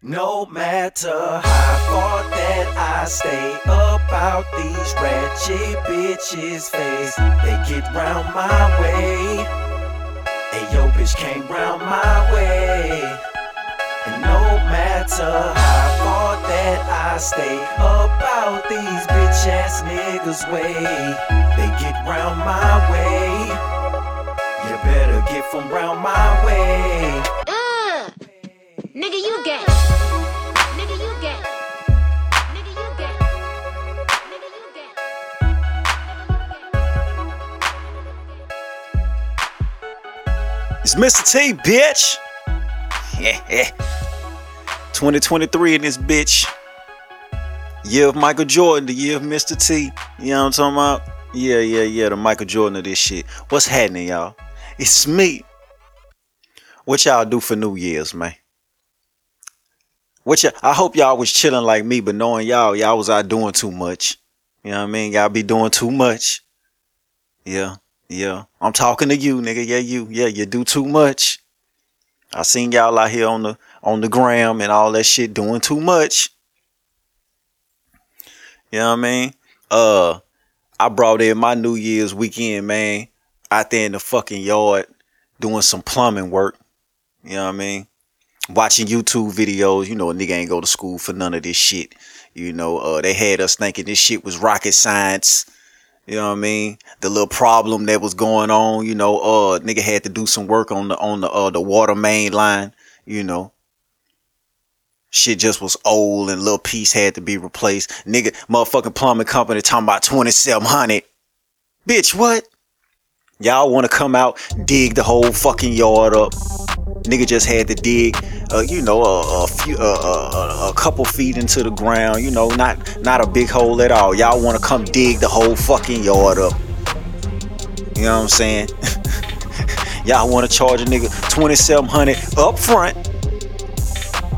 No matter how far that I stay about these ratchet bitches' face, they get round my way. Hey, yo, bitch came round my way. And no matter how far that I stay about these bitch ass niggas' way, they get round my way. You better get from round my way. It's Mr. T, bitch. Yeah. 2023 in this bitch. Year of Michael Jordan, the year of Mr. T. You know what I'm talking about? Yeah, yeah, yeah, the Michael Jordan of this shit. What's happening, y'all? It's me. What y'all do for New Year's, man? What y'all, I hope y'all was chilling like me, but knowing y'all, y'all was out doing too much. You know what I mean? Y'all be doing too much. Yeah, yeah. I'm talking to you, nigga. Yeah, you. Yeah, you do too much. I seen y'all out here on the on the gram and all that shit doing too much. You know what I mean? Uh I brought in my New Year's weekend, man, out there in the fucking yard doing some plumbing work. You know what I mean? Watching YouTube videos, you know, a nigga ain't go to school for none of this shit. You know, uh they had us thinking this shit was rocket science. You know what I mean? The little problem that was going on, you know, uh nigga had to do some work on the on the uh the water main line, you know. Shit just was old and little piece had to be replaced. Nigga, motherfucking plumbing company talking about 2700. Bitch, what? Y'all want to come out, dig the whole fucking yard up. Nigga just had to dig, uh, you know, a, a few, uh, a, a couple feet into the ground. You know, not not a big hole at all. Y'all want to come dig the whole fucking yard up. You know what I'm saying? Y'all want to charge a nigga 2700 up front.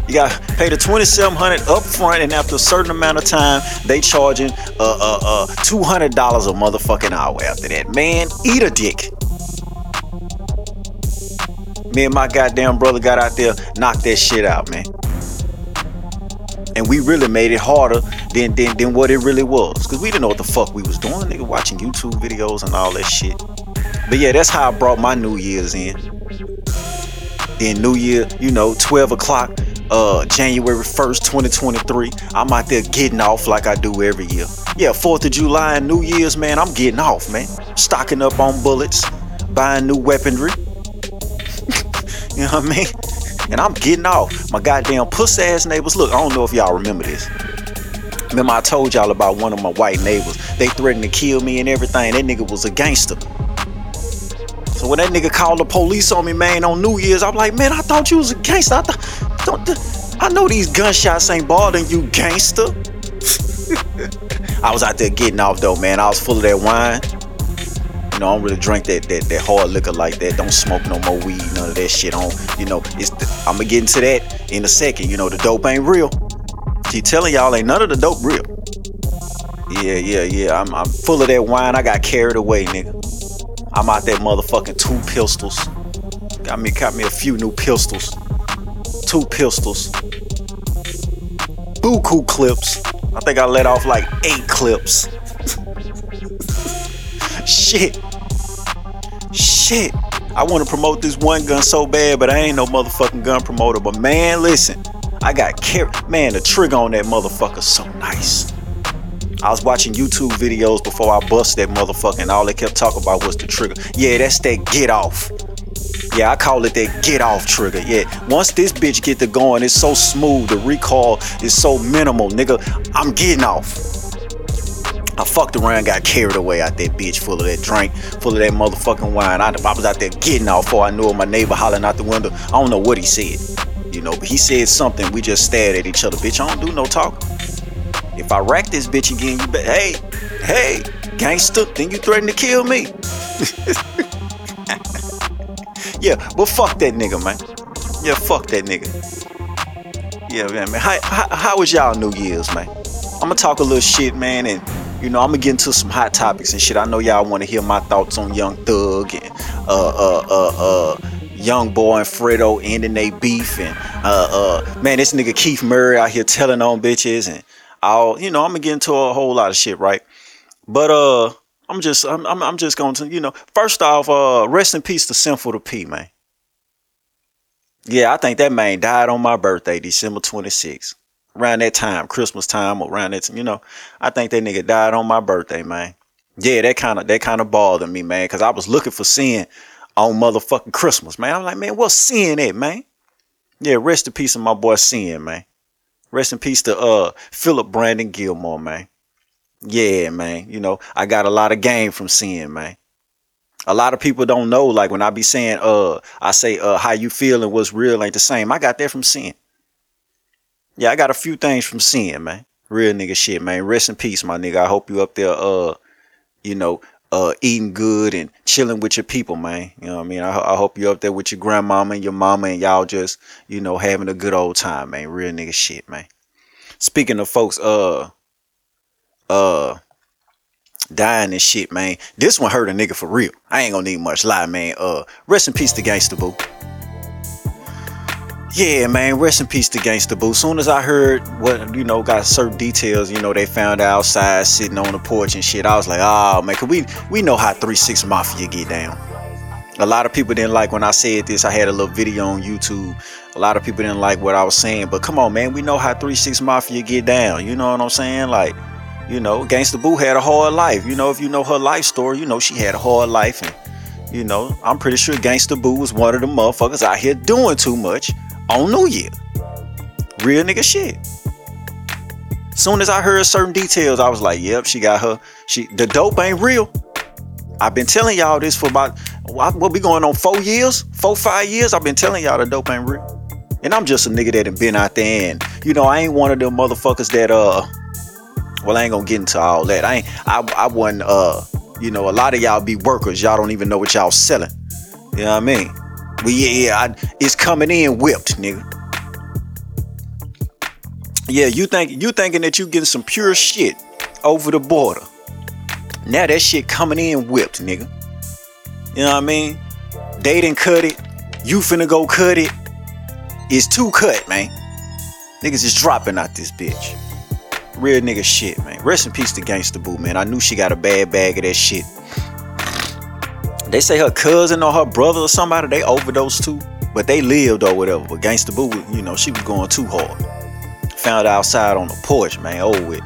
You got to pay the 2700 up front, and after a certain amount of time, they charging uh uh uh $200 a motherfucking hour after that. Man, eat a dick. Me and my goddamn brother got out there, knocked that shit out, man. And we really made it harder than, than, than what it really was. Cause we didn't know what the fuck we was doing. Nigga watching YouTube videos and all that shit. But yeah, that's how I brought my New Year's in. Then New Year, you know, 12 o'clock, uh, January 1st, 2023. I'm out there getting off like I do every year. Yeah, 4th of July and New Year's, man, I'm getting off, man. Stocking up on bullets, buying new weaponry. You know what I mean? And I'm getting off. My goddamn puss ass neighbors. Look, I don't know if y'all remember this. Remember I told y'all about one of my white neighbors. They threatened to kill me and everything. That nigga was a gangster. So when that nigga called the police on me, man, on New Year's, I'm like, man, I thought you was a gangster. I thought, don't, I know these gunshots ain't bothering you, gangster. I was out there getting off though, man. I was full of that wine. Know, I don't really drink that that, that hard liquor like that. Don't smoke no more weed, none of that shit. On, you know, it's the, I'm gonna get into that in a second. You know, the dope ain't real. Keep telling y'all, ain't none of the dope real. Yeah, yeah, yeah. I'm, I'm full of that wine. I got carried away, nigga. I'm out that motherfucking two pistols. Got me, got me a few new pistols. Two pistols. Buku clips. I think I let off like eight clips. Shit. Shit. I want to promote this one gun so bad, but I ain't no motherfucking gun promoter. But man, listen, I got carried. Man, the trigger on that motherfucker so nice. I was watching YouTube videos before I bust that motherfucker, and all they kept talking about was the trigger. Yeah, that's that get off. Yeah, I call it that get off trigger. Yeah, once this bitch get to going, it's so smooth. The recoil is so minimal, nigga. I'm getting off. I fucked around, got carried away out that bitch full of that drink, full of that motherfucking wine. I, I was out there getting off before I knew it. My neighbor hollering out the window. I don't know what he said, you know, but he said something. We just stared at each other. Bitch, I don't do no talk. If I rack this bitch again, you bet. Hey, hey, gangster, then you threaten to kill me. yeah, but fuck that nigga, man. Yeah, fuck that nigga. Yeah, man, man. How, how, how was y'all New Year's, man? I'm gonna talk a little shit, man, and you know, I'm gonna get into some hot topics and shit. I know y'all want to hear my thoughts on Young Thug and uh uh uh uh Young Boy and Fredo ending they beef and Uh, uh, man, this nigga Keith Murray out here telling on bitches and I'll you know, I'm gonna get into a whole lot of shit, right? But uh, I'm just, I'm, I'm, just going to, you know, first off, uh, rest in peace to Sinful The P, man. Yeah, I think that man died on my birthday, December 26th. Around that time, Christmas time, around that, you know, I think that nigga died on my birthday, man. Yeah, that kind of that kind of bothered me, man, because I was looking for sin on motherfucking Christmas, man. I'm like, man, what's sin at, man? Yeah, rest in peace of my boy Sin, man. Rest in peace to uh Philip Brandon Gilmore, man. Yeah, man. You know, I got a lot of game from Sin, man. A lot of people don't know, like when I be saying, uh, I say, uh, how you feeling, what's real ain't the same. I got that from Sin. Yeah, I got a few things from Sin, man. Real nigga shit, man. Rest in peace, my nigga. I hope you up there, uh, you know, uh, eating good and chilling with your people, man. You know what I mean? I, I hope you up there with your grandmama and your mama and y'all just, you know, having a good old time, man. Real nigga shit, man. Speaking of folks, uh, uh, dying and shit, man. This one hurt a nigga for real. I ain't gonna need much lie, man. Uh, rest in peace to Gangsta Boo. Yeah, man, rest in peace to Gangsta Boo. Soon as I heard what, you know, got certain details, you know, they found outside sitting on the porch and shit, I was like, oh, man, cause we, we know how 3-6 Mafia get down. A lot of people didn't like when I said this. I had a little video on YouTube. A lot of people didn't like what I was saying, but come on, man, we know how 3-6 Mafia get down. You know what I'm saying? Like, you know, Gangsta Boo had a hard life. You know, if you know her life story, you know she had a hard life. And, you know, I'm pretty sure Gangsta Boo was one of the motherfuckers out here doing too much on New Year. Real nigga shit. Soon as I heard certain details, I was like, yep, she got her. She the dope ain't real. I've been telling y'all this for about what we going on four years, four, five years. I've been telling y'all the dope ain't real. And I'm just a nigga that been out there and you know, I ain't one of them motherfuckers that uh well I ain't gonna get into all that. I ain't I I wasn't uh you know, a lot of y'all be workers, y'all don't even know what y'all selling. You know what I mean? But yeah, yeah, I, it's coming in whipped, nigga. Yeah, you think you thinking that you getting some pure shit over the border. Now that shit coming in whipped, nigga. You know what I mean? They didn't cut it. You finna go cut it. It's too cut, man. Niggas is dropping out this bitch. Real nigga shit, man. Rest in peace to Gangsta Boo, man. I knew she got a bad bag of that shit. They say her cousin or her brother or somebody, they overdosed too. But they lived or whatever. But Gangsta Boo, you know, she was going too hard. Found outside on the porch, man. Oh with.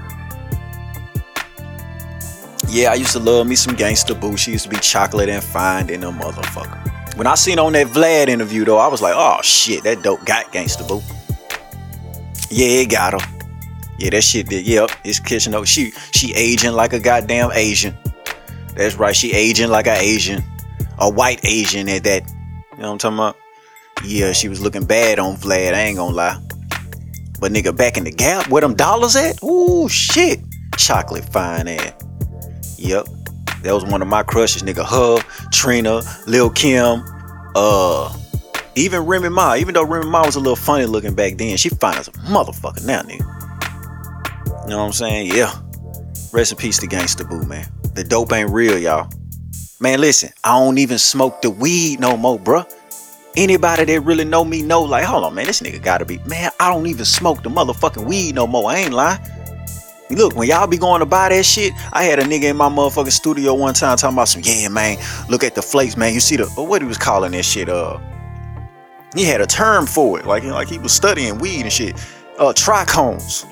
Yeah, I used to love me some Gangsta Boo. She used to be chocolate and fine in a motherfucker. When I seen on that Vlad interview though, I was like, oh shit, that dope got Gangsta Boo. Yeah, it got her. Yeah, that shit did. Yep, it's kitchen. though. She she aging like a goddamn Asian. That's right. She aging like a Asian a white Asian at that. You know what I'm talking about? Yeah, she was looking bad on Vlad. I ain't gonna lie. But nigga, back in the gap, where them dollars at? Ooh, shit. Chocolate fine ass. Yep. That was one of my crushes, nigga. Her, Trina, Lil Kim, uh, even Remy Ma. Even though Remy Ma was a little funny looking back then, she fine as a motherfucker now, nigga. You know what I'm saying? Yeah. Rest in peace to Gangsta Boo, man. The dope ain't real, y'all. Man, listen, I don't even smoke the weed no more, bruh. Anybody that really know me know, like, hold on, man, this nigga gotta be, man, I don't even smoke the motherfucking weed no more. I ain't lying. Look, when y'all be going to buy that shit, I had a nigga in my motherfucking studio one time talking about some, yeah, man, look at the flakes, man. You see the, what he was calling that shit, uh, he had a term for it, like, like he was studying weed and shit. Uh, trichomes.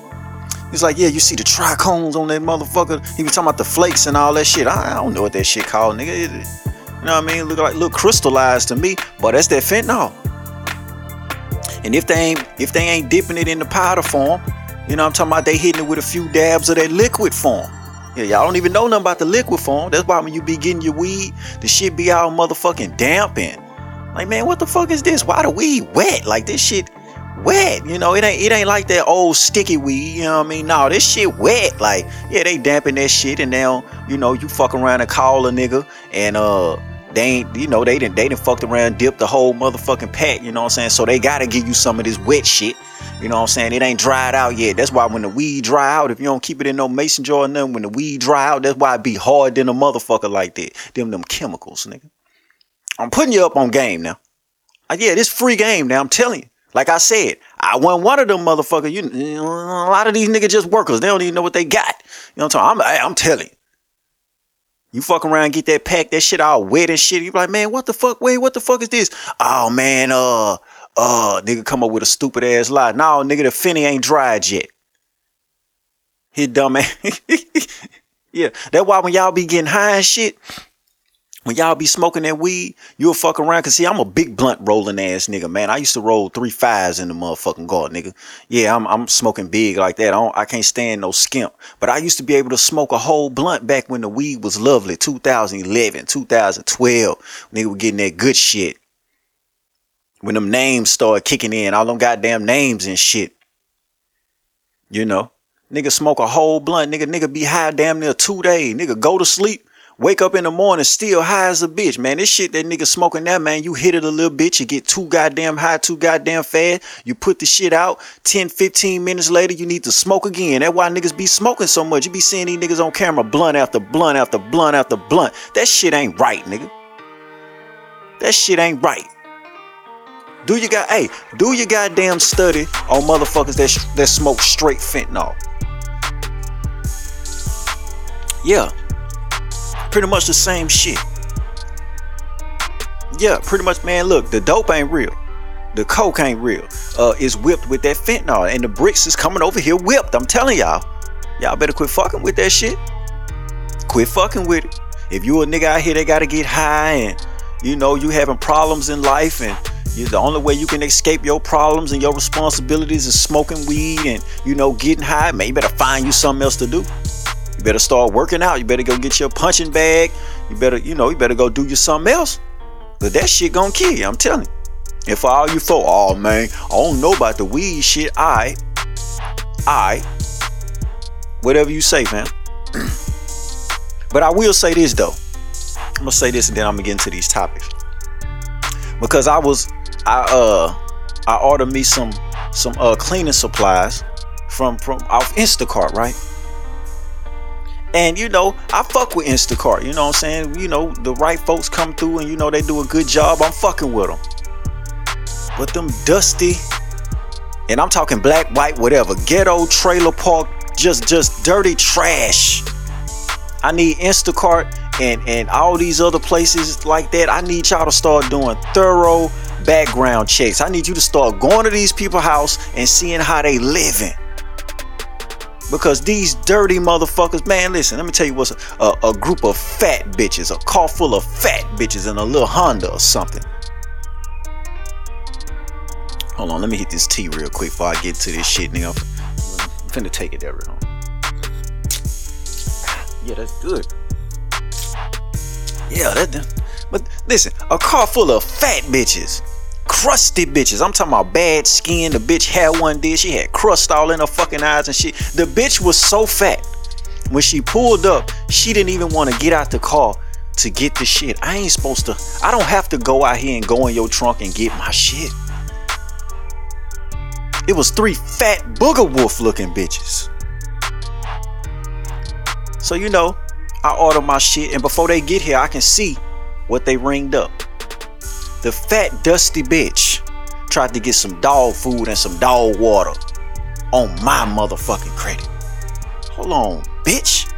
He's like, yeah, you see the trichomes on that motherfucker. He was talking about the flakes and all that shit. I, I don't know what that shit called, nigga. It, you know what I mean? Look like look crystallized to me, but that's that fentanyl. And if they ain't if they ain't dipping it in the powder form, you know I'm talking about they hitting it with a few dabs of that liquid form. Yeah, y'all don't even know nothing about the liquid form. That's why when you be getting your weed, the shit be all motherfucking damp and like, man, what the fuck is this? Why the weed wet? Like this shit wet. You know, it ain't it ain't like that old sticky weed. You know what I mean? No, this shit wet. Like, yeah, they damping that shit, and now you know you fuck around and call a nigga, and uh, they ain't you know they didn't they didn't fucked around, dipped the whole motherfucking pack. You know what I'm saying? So they gotta give you some of this wet shit. You know what I'm saying? It ain't dried out yet. That's why when the weed dry out, if you don't keep it in no mason jar or nothing, when the weed dry out, that's why it be hard than a motherfucker like that. Them them chemicals, nigga. I'm putting you up on game now. Uh, yeah, this free game now. I'm telling you. Like I said, I wasn't one of them motherfuckers. You, you know, a lot of these niggas just workers. They don't even know what they got. You know what I'm talking? I'm, I'm telling you. You fuck around, get that pack, that shit all wet and shit. You be like, man, what the fuck? Wait, what the fuck is this? Oh man, uh, uh, nigga come up with a stupid ass lie. No, nigga, the finny ain't dried yet. He dumb ass. yeah, that's why when y'all be getting high and shit, when y'all be smoking that weed, you'll fuck around. Cause see, I'm a big blunt rolling ass nigga, man. I used to roll three fives in the motherfucking guard, nigga. Yeah, I'm I'm smoking big like that. I don't I can't stand no skimp. But I used to be able to smoke a whole blunt back when the weed was lovely. 2011, 2012. Nigga was getting that good shit. When them names started kicking in, all them goddamn names and shit. You know? Nigga smoke a whole blunt. Nigga, nigga be high damn near two days. Nigga go to sleep Wake up in the morning, still high as a bitch, man. This shit that nigga smoking that, man, you hit it a little bit, you get too goddamn high, too goddamn fast. You put the shit out, 10, 15 minutes later, you need to smoke again. That's why niggas be smoking so much. You be seeing these niggas on camera, blunt after blunt after blunt after blunt. That shit ain't right, nigga. That shit ain't right. Do you got, hey, do your goddamn study on motherfuckers that, that smoke straight fentanyl. Yeah, pretty much the same shit. Yeah, pretty much, man. Look, the dope ain't real. The coke ain't real. Uh, it's whipped with that fentanyl, and the bricks is coming over here whipped. I'm telling y'all, y'all better quit fucking with that shit. Quit fucking with it. If you a nigga out here that gotta get high, and you know you having problems in life, and you, the only way you can escape your problems and your responsibilities is smoking weed and you know getting high, man, you better find you something else to do. You better start working out. You better go get your punching bag. You better, you know, you better go do you something else. But that shit gonna kill you, I'm telling you. And for all you folk, oh man, I don't know about the weed shit. I, I, whatever you say, man. but I will say this though. I'm gonna say this and then I'm gonna get into these topics. Because I was, I uh, I ordered me some some uh cleaning supplies from from off Instacart, right? And you know, I fuck with Instacart. You know what I'm saying? You know, the right folks come through and you know they do a good job. I'm fucking with them. But them dusty, and I'm talking black, white, whatever, ghetto, trailer park, just just dirty trash. I need Instacart and and all these other places like that. I need y'all to start doing thorough background checks. I need you to start going to these people's house and seeing how they living. Because these dirty motherfuckers, man, listen, let me tell you what's a, a, a group of fat bitches, a car full of fat bitches in a little Honda or something. Hold on, let me hit this tea real quick before I get to this shit, nigga. I'm finna take it there, real. Yeah, that's good. Yeah, that. But listen, a car full of fat bitches crusty bitches. I'm talking about bad skin. The bitch had one did. She had crust all in her fucking eyes and shit. The bitch was so fat. When she pulled up, she didn't even want to get out the car to get the shit. I ain't supposed to. I don't have to go out here and go in your trunk and get my shit. It was three fat booger wolf looking bitches. So you know, I order my shit, and before they get here, I can see what they ringed up. The fat, dusty bitch tried to get some dog food and some dog water on my motherfucking credit. Hold on, bitch.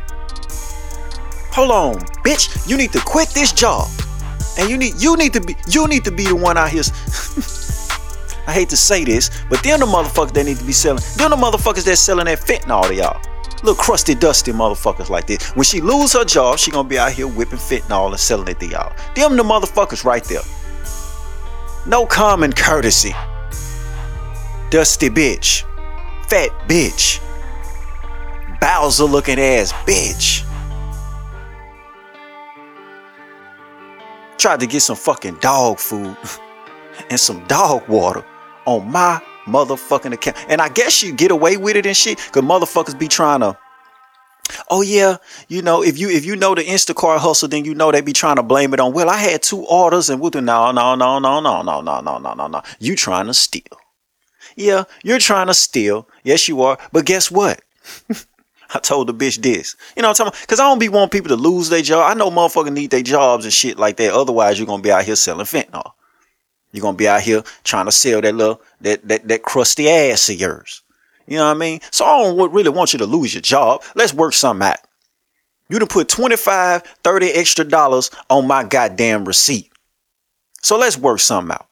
Hold on, bitch. You need to quit this job. And you need you need to be you need to be the one out here. I hate to say this, but them the motherfuckers that need to be selling. Them the motherfuckers that selling that fentanyl to y'all. Little crusty, dusty motherfuckers like this. When she lose her job, she gonna be out here whipping fentanyl and selling it to y'all. Them the motherfuckers right there. No common courtesy. Dusty bitch. Fat bitch. Bowser looking ass bitch. Tried to get some fucking dog food and some dog water on my motherfucking account. And I guess you get away with it and shit, cause motherfuckers be trying to Oh yeah, you know if you if you know the Instacart hustle, then you know they be trying to blame it on. Well, I had two orders and with no no no no no no no no no no no. You trying to steal? Yeah, you're trying to steal. Yes, you are. But guess what? I told the bitch this. You know what I'm talking? Because I don't be want people to lose their job. I know motherfuckers need their jobs and shit like that. Otherwise, you're gonna be out here selling fentanyl. You're gonna be out here trying to sell that little that that that crusty ass of yours. You know what I mean? So I don't really want you to lose your job. Let's work something out. You done put 25, 30 extra dollars on my goddamn receipt. So let's work something out.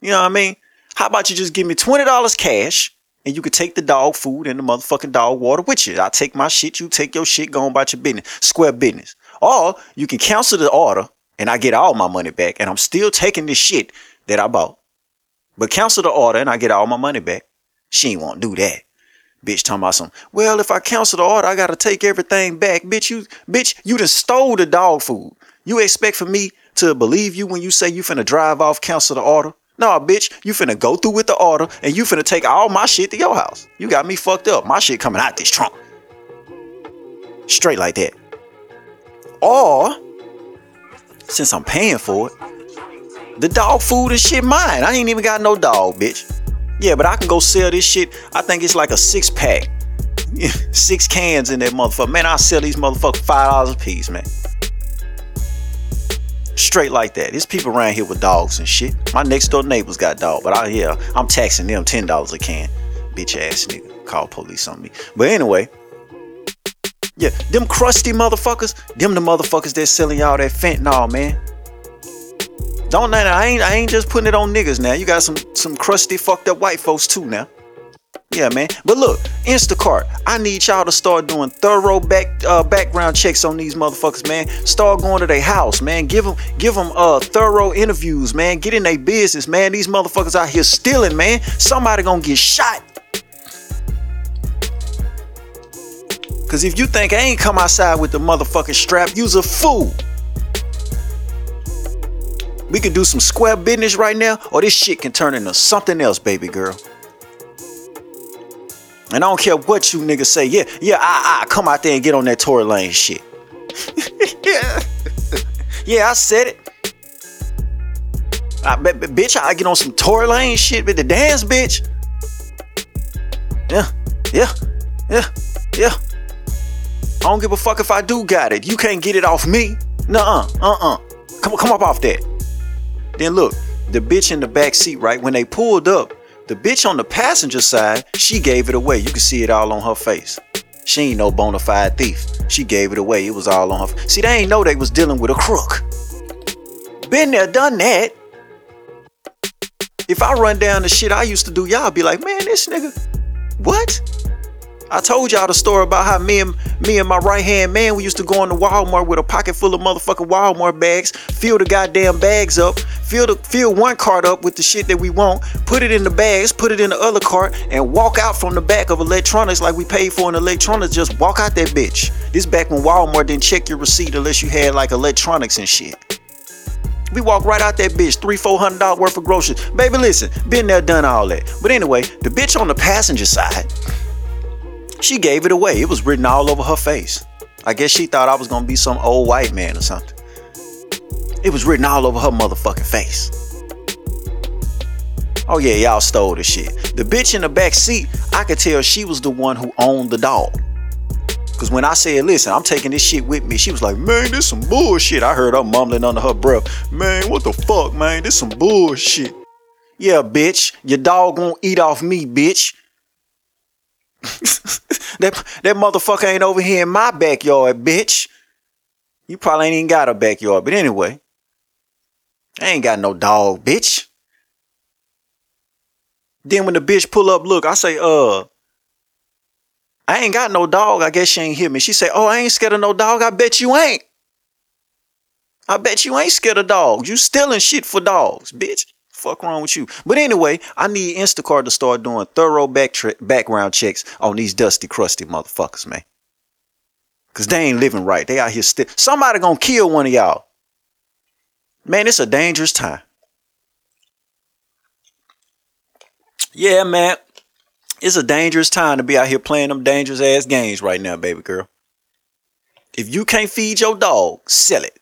You know what I mean? How about you just give me $20 cash and you can take the dog food and the motherfucking dog water with you. I take my shit, you take your shit, go on about your business. Square business. Or you can cancel the order and I get all my money back and I'm still taking the shit that I bought. But cancel the order and I get all my money back. She ain't want to do that. Bitch talking about some, well, if I cancel the order, I gotta take everything back. Bitch, you bitch, you done stole the dog food. You expect for me to believe you when you say you finna drive off, cancel the order? No, bitch, you finna go through with the order and you finna take all my shit to your house. You got me fucked up. My shit coming out this trunk. Straight like that. Or, since I'm paying for it, the dog food and shit mine. I ain't even got no dog, bitch. Yeah, but I can go sell this shit. I think it's like a six pack. six cans in that motherfucker. Man, I sell these motherfuckers five dollars a piece, man. Straight like that. There's people around here with dogs and shit. My next door neighbors got dog, but I yeah, I'm taxing them ten dollars a can. Bitch ass nigga. Call police on me. But anyway. Yeah, them crusty motherfuckers, them the motherfuckers that selling y'all that fentanyl, man. Don't I ain't I ain't just putting it on niggas now. You got some some crusty fucked up white folks too now. Yeah, man. But look, Instacart. I need y'all to start doing thorough back uh, background checks on these motherfuckers, man. Start going to their house, man. Give them give them uh thorough interviews, man. Get in their business, man. These motherfuckers out here stealing, man. Somebody gonna get shot. Cause if you think I ain't come outside with the motherfucking strap, you's a fool. We can do some square business right now, or this shit can turn into something else, baby girl. And I don't care what you niggas say. Yeah, yeah, I, I come out there and get on that Tory Lane shit. yeah. yeah, I said it. I, b- b- bitch, I get on some Tory Lane shit with the dance, bitch. Yeah, yeah, yeah, yeah. I don't give a fuck if I do got it. You can't get it off me. Nuh-uh, uh-uh. Come, come up off that. Then look, the bitch in the back seat, right? When they pulled up, the bitch on the passenger side, she gave it away. You can see it all on her face. She ain't no bona fide thief. She gave it away. It was all on her. See, they ain't know they was dealing with a crook. Been there, done that. If I run down the shit I used to do, y'all be like, man, this nigga, what? I told y'all the story about how me and me and my right hand man, we used to go into Walmart with a pocket full of motherfucking Walmart bags, fill the goddamn bags up, fill the fill one cart up with the shit that we want, put it in the bags, put it in the other cart, and walk out from the back of electronics like we paid for an electronics. Just walk out that bitch. This back when Walmart didn't check your receipt unless you had like electronics and shit. We walk right out that bitch, three, four hundred dollars worth of groceries. Baby, listen, been there, done all that. But anyway, the bitch on the passenger side, she gave it away. It was written all over her face. I guess she thought I was gonna be some old white man or something. It was written all over her motherfucking face. Oh yeah, y'all stole the shit. The bitch in the back seat, I could tell she was the one who owned the dog. Cause when I said, listen, I'm taking this shit with me, she was like, man, this some bullshit. I heard her mumbling under her breath, man, what the fuck, man? This some bullshit. Yeah, bitch, your dog gonna eat off me, bitch. that that motherfucker ain't over here in my backyard, bitch. You probably ain't even got a backyard, but anyway, I ain't got no dog, bitch. Then when the bitch pull up, look, I say, uh, I ain't got no dog. I guess she ain't hear me. She say, oh, I ain't scared of no dog. I bet you ain't. I bet you ain't scared of dogs. You stealing shit for dogs, bitch. Fuck wrong with you? But anyway, I need Instacart to start doing thorough back tra- background checks on these dusty, crusty motherfuckers, man. Cause they ain't living right. They out here still. Somebody gonna kill one of y'all. Man, it's a dangerous time. Yeah, man. It's a dangerous time to be out here playing them dangerous ass games right now, baby girl. If you can't feed your dog, sell it.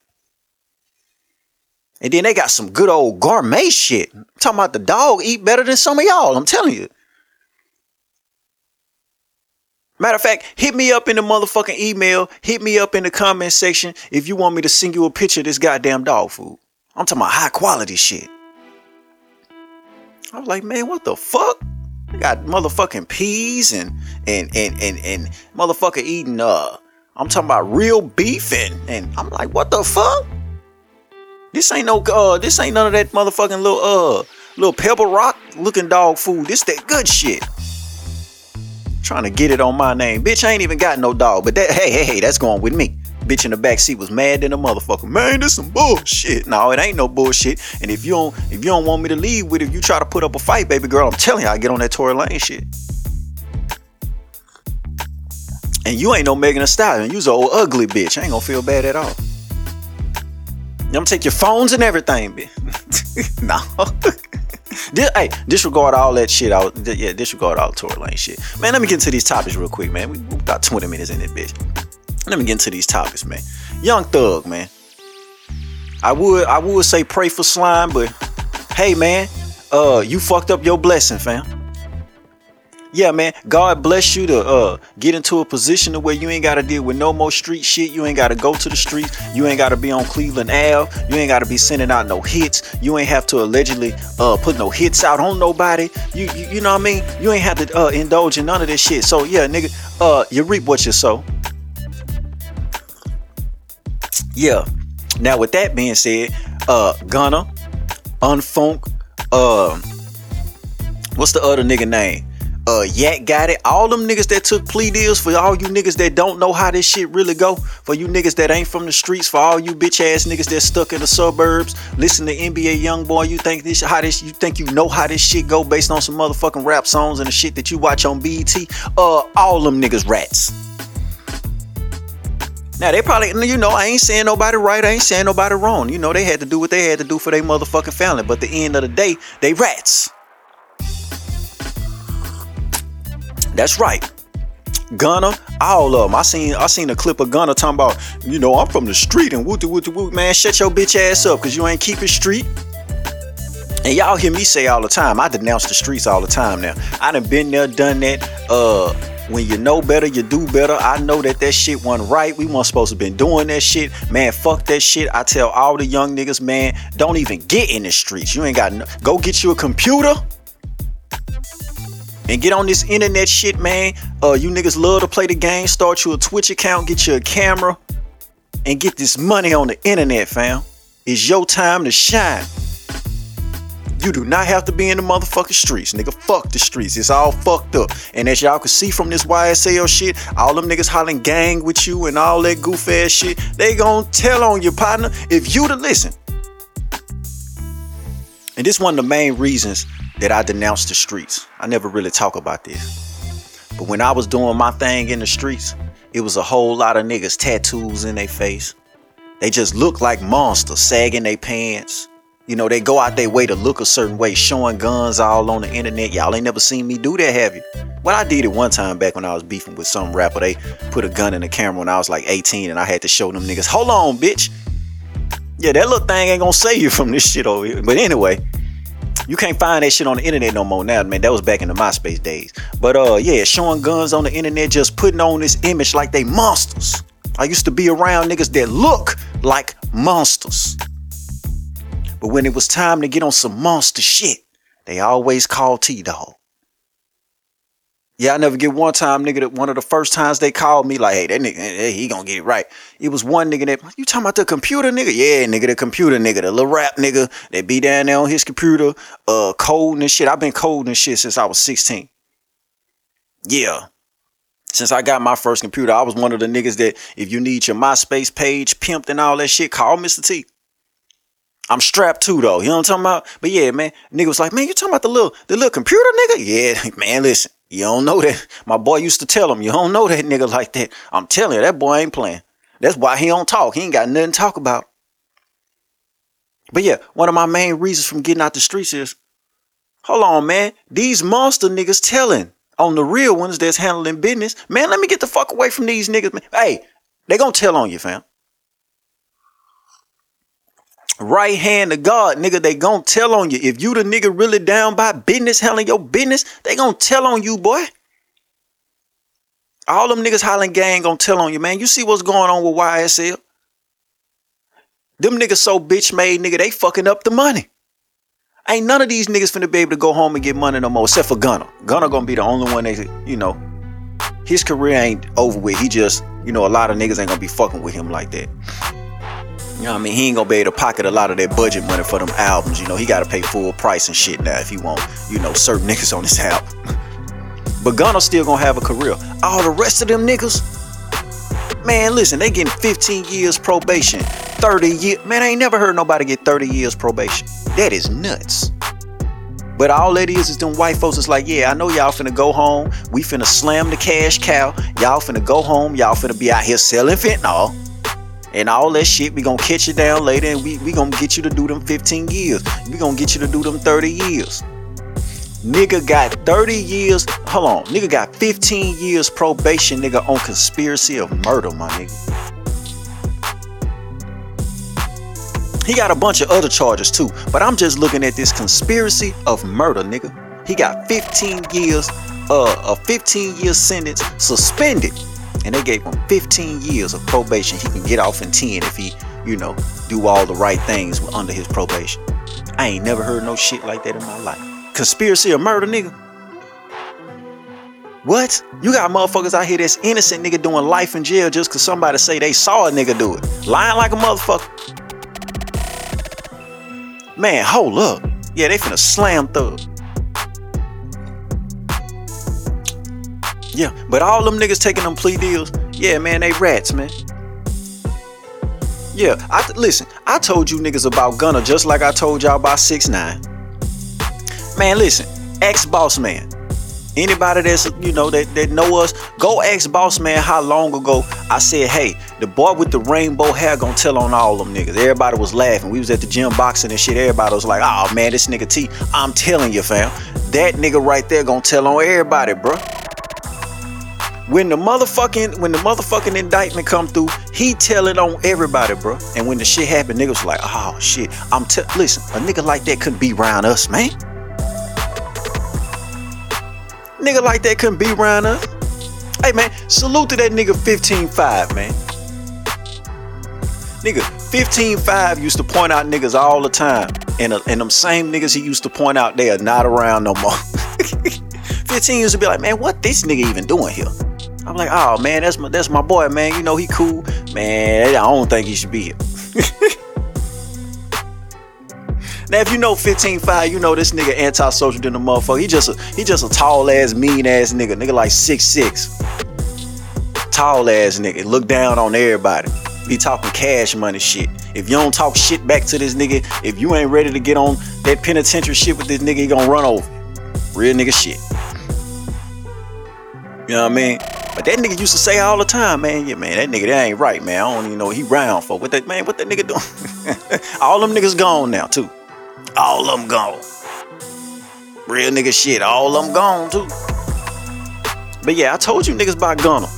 And then they got some good old gourmet shit. I'm talking about the dog eat better than some of y'all. I'm telling you. Matter of fact, hit me up in the motherfucking email. Hit me up in the comment section if you want me to send you a picture of this goddamn dog food. I'm talking about high quality shit. I was like, man, what the fuck? I got motherfucking peas and and and and and motherfucker eating uh I'm talking about real beef and and I'm like, what the fuck? This ain't no uh this ain't none of that motherfucking little uh little pebble rock looking dog food. This that good shit. Trying to get it on my name. Bitch, I ain't even got no dog. But that hey, hey, hey, that's going with me. Bitch in the back seat was mad than a motherfucker. Man, this some bullshit. No, it ain't no bullshit. And if you don't if you don't want me to leave with it, you try to put up a fight, baby girl, I'm telling you, I get on that Tory Lane shit. And you ain't no Megan Thee Stallion. You's an old ugly bitch. I ain't gonna feel bad at all. I'm gonna take your phones and everything, bitch. no. Dis- hey, disregard all that shit out. Yeah, disregard all the Tory Lane shit. Man, let me get into these topics real quick, man. We we got 20 minutes in this bitch. Let me get into these topics, man. Young Thug, man. I would I would say pray for slime, but hey man, uh you fucked up your blessing, fam. Yeah, man. God bless you to uh get into a position where you ain't gotta deal with no more street shit. You ain't gotta go to the streets. You ain't gotta be on Cleveland Ave. You ain't gotta be sending out no hits. You ain't have to allegedly uh put no hits out on nobody. You you, you know what I mean? You ain't have to uh indulge in none of this shit. So yeah, nigga, uh you reap what you sow. Yeah. Now with that being said, uh Gunna, Unfoonk, uh what's the other nigga name? Uh Yak Gotti. All them niggas that took plea deals for all you niggas that don't know how this shit really go. For you niggas that ain't from the streets, for all you bitch ass niggas that stuck in the suburbs, listen to NBA Young Boy. You think this how this you think you know how this shit go based on some motherfucking rap songs and the shit that you watch on BET? Uh all them niggas rats. Now they probably, you know, I ain't saying nobody right, I ain't saying nobody wrong. You know, they had to do what they had to do for their motherfucking family. But the end of the day, they rats. That's right. Gunna, all of them. I seen I seen a clip of Gunna talking about, you know, I'm from the street and wooty wooty woot. Man, shut your bitch ass up, cause you ain't keep it street. And y'all hear me say all the time, I denounce the streets all the time now. I done been there, done that. Uh, when you know better, you do better. I know that that shit wasn't right. We weren't supposed to been doing that shit. Man, fuck that shit. I tell all the young niggas, man, don't even get in the streets. You ain't got no, go get you a computer and get on this internet shit, man. Uh, you niggas love to play the game. Start you a Twitch account, get you a camera, and get this money on the internet, fam. It's your time to shine. You do not have to be in the motherfucking streets, nigga. Fuck the streets. It's all fucked up. And as y'all can see from this YSL shit, all them niggas hollering gang with you and all that goof ass shit, they gonna tell on your partner if you to listen. And this one of the main reasons that I denounced the streets. I never really talk about this. But when I was doing my thing in the streets, it was a whole lot of niggas tattoos in their face. They just look like monsters, sagging their pants. You know, they go out their way to look a certain way, showing guns all on the internet. Y'all ain't never seen me do that, have you? Well, I did it one time back when I was beefing with some rapper. They put a gun in the camera when I was like 18 and I had to show them niggas, hold on, bitch. Yeah, that little thing ain't gonna save you from this shit over here. But anyway, you can't find that shit on the internet no more now, man. That was back in the MySpace days. But uh, yeah, showing guns on the internet, just putting on this image like they monsters. I used to be around niggas that look like monsters. But when it was time to get on some monster shit, they always called T Dog. Yeah, I never get one time, nigga, that one of the first times they called me, like, hey, that nigga, hey, he gonna get it right. It was one nigga that, you talking about the computer nigga? Yeah, nigga, the computer nigga, the little rap nigga that be down there on his computer, uh, coding and shit. I've been coding and shit since I was 16. Yeah. Since I got my first computer, I was one of the niggas that if you need your MySpace page pimped and all that shit, call Mr. T. I'm strapped too though. You know what I'm talking about? But yeah, man, nigga was like, man, you talking about the little the little computer nigga? Yeah, man, listen, you don't know that. My boy used to tell him, you don't know that nigga like that. I'm telling you, that boy ain't playing. That's why he don't talk. He ain't got nothing to talk about. But yeah, one of my main reasons from getting out the streets is, hold on, man, these monster niggas telling on the real ones that's handling business. Man, let me get the fuck away from these niggas, man. Hey, they gonna tell on you, fam right hand of God, nigga, they gon' tell on you. If you the nigga really down by business, handling your business, they gon' tell on you, boy. All them niggas hollering gang gon' tell on you, man. You see what's going on with YSL? Them niggas so bitch made, nigga, they fucking up the money. Ain't none of these niggas finna be able to go home and get money no more, except for Gunna. Gunna gonna be the only one that, you know, his career ain't over with. He just, you know, a lot of niggas ain't gonna be fucking with him like that. You know what I mean? He ain't gonna be able to pocket a lot of that budget money for them albums. You know, he gotta pay full price and shit now if he want, you know, certain niggas on his album. but Gunna still gonna have a career. All the rest of them niggas, man, listen, they getting 15 years probation, 30 years. Man, I ain't never heard nobody get 30 years probation. That is nuts. But all that is is them white folks is like, yeah, I know y'all finna go home. We finna slam the cash cow. Y'all finna go home. Y'all finna be out here selling fentanyl and all that shit. We gonna catch you down later and we, we gonna get you to do them 15 years. We gonna get you to do them 30 years. Nigga got 30 years. Hold on. Nigga got 15 years probation, nigga, on conspiracy of murder, my nigga. He got a bunch of other charges too, but I'm just looking at this conspiracy of murder, nigga. He got 15 years, uh, a 15 year sentence suspended and they gave him 15 years of probation. He can get off in 10 if he, you know, do all the right things under his probation. I ain't never heard no shit like that in my life. Conspiracy of murder, nigga. What? You got motherfuckers out here that's innocent nigga doing life in jail just cause somebody say they saw a nigga do it. Lying like a motherfucker. Man, hold up. Yeah, they finna slam thug. Yeah, but all them niggas taking them plea deals, yeah, man, they rats, man. Yeah, I listen. I told you niggas about Gunna just like I told y'all about six nine. Man, listen, ex boss man. Anybody that's you know that, that know us, go ex boss man how long ago I said, hey, the boy with the rainbow hair gonna tell on all them niggas. Everybody was laughing. We was at the gym boxing and shit. Everybody was like, oh man, this nigga T. I'm telling you, fam. That nigga right there gonna tell on everybody, bro when the motherfucking when the motherfucking indictment come through, he tell it on everybody, bro. And when the shit happened, niggas was like, oh shit. I'm t- listen, a nigga like that couldn't be around us, man. Nigga like that couldn't be around us. Hey man, salute to that nigga 15-5, man. Nigga, 15-5 used to point out niggas all the time. And, uh, and them same niggas he used to point out they are not around no more. 15 used to be like, man, what this nigga even doing here? I'm like, oh man, that's my that's my boy, man. You know he cool, man. I don't think he should be here. now, if you know 15-5, you know this nigga antisocial than the motherfucker. He just a, he just a tall ass, mean ass nigga. Nigga like six six, tall ass nigga. Look down on everybody. Be talking cash money shit. If you don't talk shit back to this nigga, if you ain't ready to get on that penitentiary shit with this nigga, he gonna run over. Real nigga shit. You know what I mean? But that nigga used to say all the time, man, yeah, man, that nigga that ain't right, man. I don't even know what he round for. What that man, what that nigga doing? all them niggas gone now, too. All of them gone. Real nigga shit, all of them gone too. But yeah, I told you niggas about Gunna.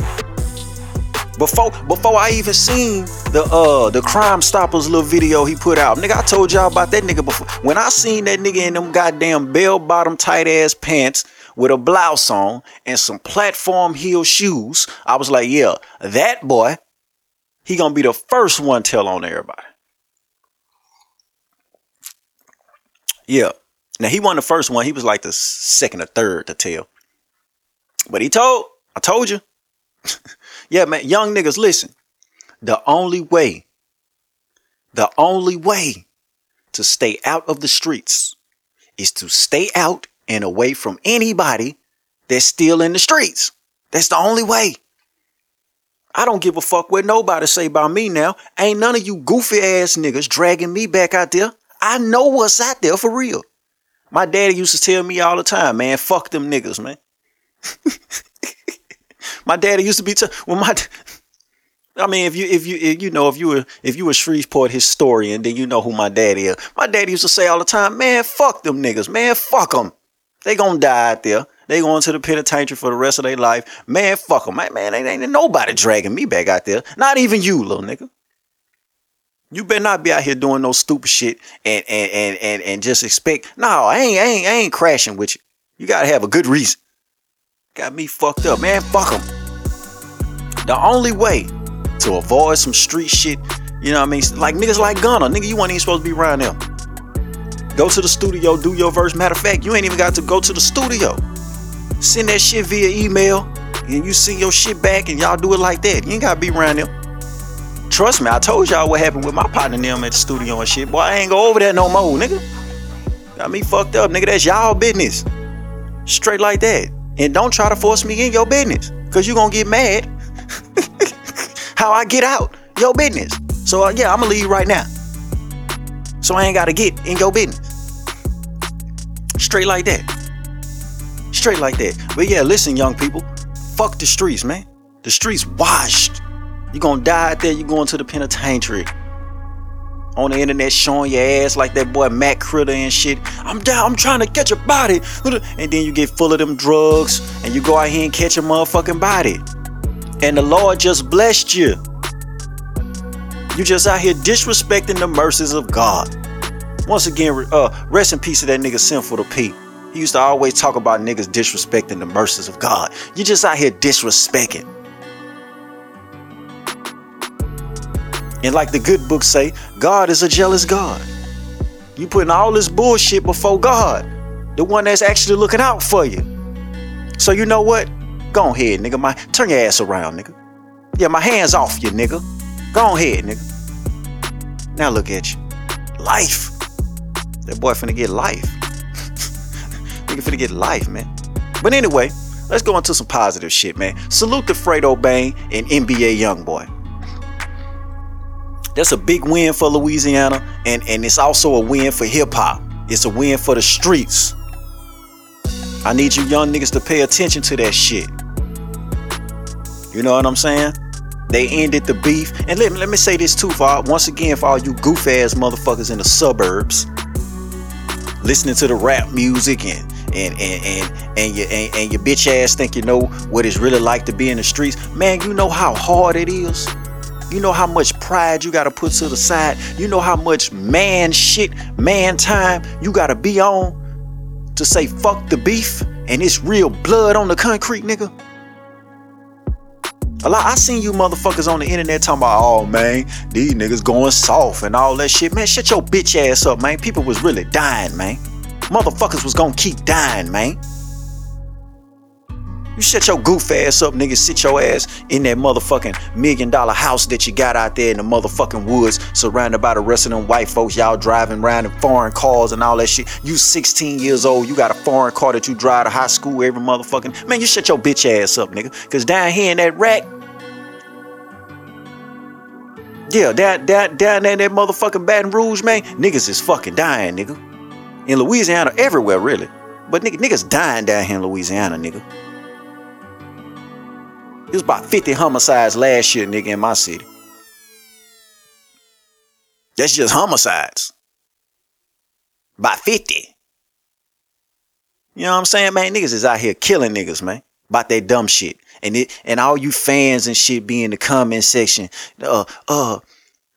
Before before I even seen the uh the Crime Stoppers little video he put out, nigga, I told y'all about that nigga before. When I seen that nigga in them goddamn bell bottom tight ass pants with a blouse on and some platform heel shoes, I was like, yeah, that boy, he gonna be the first one tell on everybody. Yeah. Now he wasn't the first one. He was like the second or third to tell. But he told, I told you. yeah, man, young niggas, listen. The only way, the only way to stay out of the streets is to stay out and away from anybody that's still in the streets. That's the only way. I don't give a fuck what nobody say about me now. Ain't none of you goofy ass niggas dragging me back out there. I know what's out there for real. My daddy used to tell me all the time, man, fuck them niggas, man. my daddy used to be t- well my I mean, if you if you if you know if you were if you were Shreveport historian, then you know who my daddy is. My daddy used to say all the time, man, fuck them niggas, man, fuck them. They gonna die out there. They going to the penitentiary for the rest of their life. Man, fuck them. Man, man, ain't, ain't nobody dragging me back out there. Not even you, little nigga. You better not be out here doing no stupid shit and and and and, and just expect. No, I ain't, I ain't I ain't crashing with you. You gotta have a good reason. Got me fucked up, man. Fuck them. The only way to avoid some street shit, you know what I mean? Like niggas like Gunna, nigga, you weren't even supposed to be around them. Go to the studio, do your verse. Matter of fact, you ain't even got to go to the studio. Send that shit via email, and you send your shit back, and y'all do it like that. You ain't gotta be around them. Trust me, I told y'all what happened with my partner them at the studio and shit. Boy, I ain't go over there no more, nigga. Got me fucked up, nigga. That's y'all business. Straight like that. And don't try to force me in your business. Cause you gonna get mad. How I get out your business. So uh, yeah, I'ma leave right now. So I ain't gotta get in your business. Straight like that. Straight like that. But yeah, listen, young people. Fuck the streets, man. The streets washed. You gonna die out there, you going to the penitentiary. On the internet showing your ass like that boy Matt Critter and shit. I'm down, I'm trying to catch a body. And then you get full of them drugs and you go out here and catch a motherfucking body. And the Lord just blessed you. You just out here disrespecting the mercies of God. Once again, uh, rest in peace to that nigga Sinful The P. He used to always talk about niggas disrespecting the mercies of God. You just out here disrespecting. And like the good books say, God is a jealous God. You putting all this bullshit before God, the one that's actually looking out for you. So you know what? Go ahead, nigga. My turn your ass around, nigga. Yeah, my hands off you, nigga. Go ahead, nigga. Now look at you. Life. That boy finna get life. nigga finna get life, man. But anyway, let's go into some positive shit, man. Salute to Fredo Bang and NBA Youngboy. That's a big win for Louisiana, and, and it's also a win for hip hop. It's a win for the streets. I need you young niggas to pay attention to that shit. You know what I'm saying? They ended the beef. And let me, let me say this too, for once again, for all you goof ass motherfuckers in the suburbs, listening to the rap music and and and and and your and, and your bitch ass think you know what it's really like to be in the streets. Man, you know how hard it is. You know how much pride you gotta put to the side. You know how much man shit, man time you gotta be on to say fuck the beef and it's real blood on the concrete, nigga. A lot I seen you motherfuckers on the internet talking about, oh man, these niggas going soft and all that shit. Man, shut your bitch ass up, man. People was really dying, man. Motherfuckers was gonna keep dying, man. You shut your goof ass up, nigga. Sit your ass in that motherfucking million dollar house that you got out there in the motherfucking woods, surrounded by the rest of them white folks. Y'all driving around in foreign cars and all that shit. You 16 years old, you got a foreign car that you drive to high school every motherfucking. Man, you shut your bitch ass up, nigga. Cause down here in that rack, yeah, down, down, down there in that motherfucking Baton Rouge, man, niggas is fucking dying, nigga. In Louisiana, everywhere, really. But nigga, niggas dying down here in Louisiana, nigga. It was about 50 homicides last year, nigga, in my city. That's just homicides. By 50. You know what I'm saying, man? Niggas is out here killing niggas, man. About that dumb shit. And it and all you fans and shit be in the comment section, uh, uh,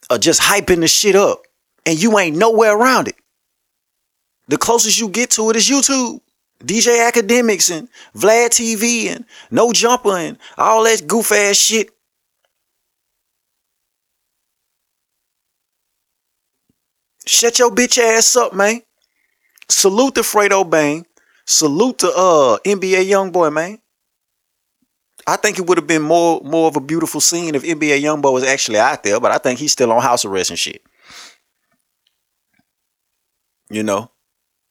uh just hyping the shit up. And you ain't nowhere around it. The closest you get to it is YouTube. DJ Akademiks and Vlad TV and No Jumper and all that goof ass shit. Shut your bitch ass up, man. Salute to Fredo Bang. Salute to uh NBA Youngboy, man. I think it would have been more more of a beautiful scene if NBA Youngboy was actually out there, but I think he's still on house arrest and shit. You know.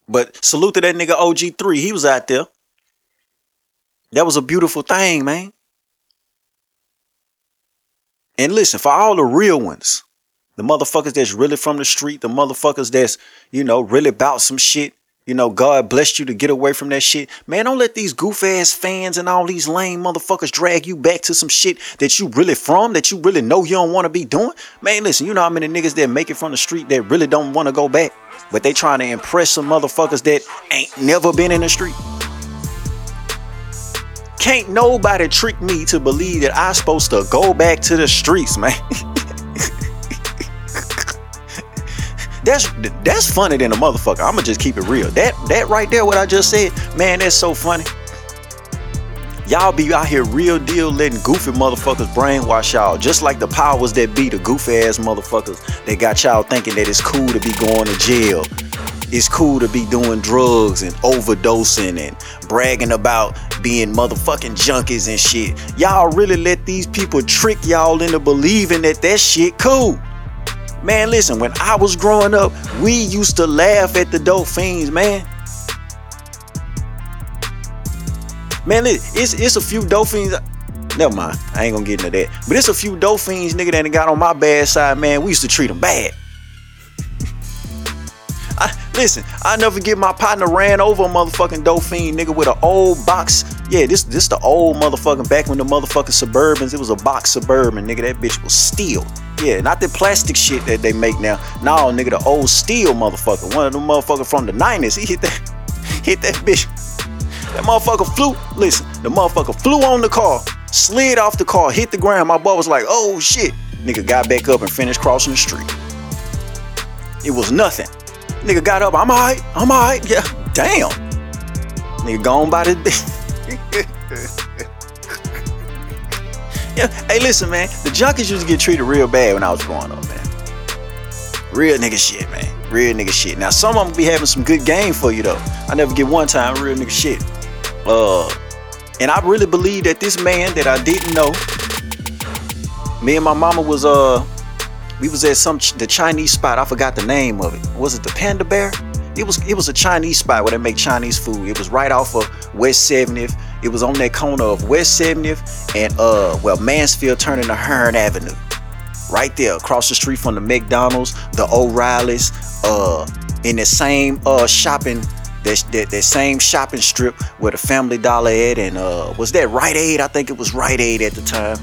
But salute to that nigga OG3. He was out there. That was a beautiful thing, man. And listen, for all the real ones, the motherfuckers that's really from the street, the motherfuckers that's, you know, really about some shit, you know, God blessed you to get away from that shit. Man, don't let these goof ass fans and all these lame motherfuckers drag you back to some shit that you really from, that you really know you don't want to be doing. Man, listen, you know how many niggas that make it from the street that really don't want to go back, but they trying to impress some motherfuckers that ain't never been in the street. Can't nobody trick me to believe that I supposed to go back to the streets, man. that's that's funny than a motherfucker. I'ma just keep it real. That that right there, what I just said, man, that's so funny. Y'all be out here real deal letting goofy motherfuckers brainwash y'all. Just like the powers that be, the goofy ass motherfuckers that got y'all thinking that it's cool to be going to jail. it's cool to be doing drugs and overdosing and bragging about being motherfucking junkies and shit. Y'all really let these people trick y'all into believing that that shit cool. Man, listen, when I was growing up, we used to laugh at the dope fiends, man. Man, it's it's a few dope fiends. Never mind, I ain't gonna get into that. But it's a few dope fiends, nigga, that got on my bad side, man. We used to treat them bad. I, listen, I never get my partner ran over a motherfucking dolphin nigga with an old box. Yeah, this this the old motherfucking back when the motherfucking Suburbans, it was a box Suburban, nigga. That bitch was steel. Yeah, not the plastic shit that they make now. No, nigga, the old steel motherfucker. One of them motherfuckers from the 90s. He hit that, hit that bitch. That motherfucker flew. Listen, the motherfucker flew on the car, slid off the car, hit the ground. My boy was like, oh shit. Nigga got back up and finished crossing the street. It was nothing. Nigga got up, I'm alright, I'm alright. Yeah, damn. Nigga gone by bitch. yeah, hey, listen, man. The junkies used to get treated real bad when I was growing up, man. Real nigga shit, man. Real nigga shit. Now, some of them be having some good game for you, though. I never get one time real nigga shit. Uh, and I really believe that this man that I didn't know, me and my mama was, uh, we was at some the Chinese spot. I forgot the name of it. Was it the Panda Bear? It was it was a Chinese spot where they make Chinese food. It was right off of West 70th. It was on that corner of West 70th and uh well Mansfield turning to Hearne Avenue. Right there, across the street from the McDonald's, the O'Reilly's, uh in the same uh shopping that, that, that same shopping strip where the Family Dollar at and uh was that Rite Aid? I think it was Rite Aid at the time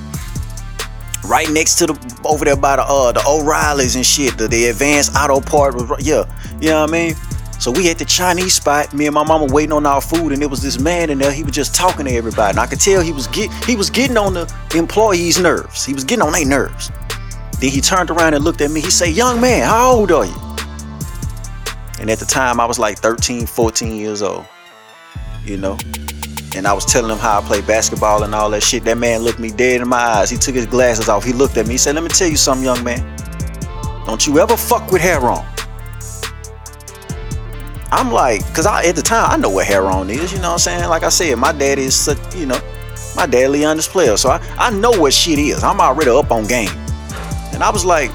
right next to the over there by the uh the O'Reillys and shit, the, the advanced auto part yeah, you know what I mean? So we at the Chinese spot, me and my mama waiting on our food, and there was this man in there. He was just talking to everybody, and I could tell he was get he was getting on the employees' nerves. He was getting on their nerves. Then he turned around and looked at me. He said, "Young man, how old are you?" And at the time, I was like 13, 14 years old. You know, and I was telling him how I play basketball and all that shit. That man looked me dead in my eyes. He took his glasses off. He looked at me. He said, Let me tell you something, young man. Don't you ever fuck with Heron. I'm like, cause I at the time I know what Heron is, you know what I'm saying? Like I said, my dad is such, you know, my dad Leon's player. So I, I know what shit is. I'm already up on game. And I was like,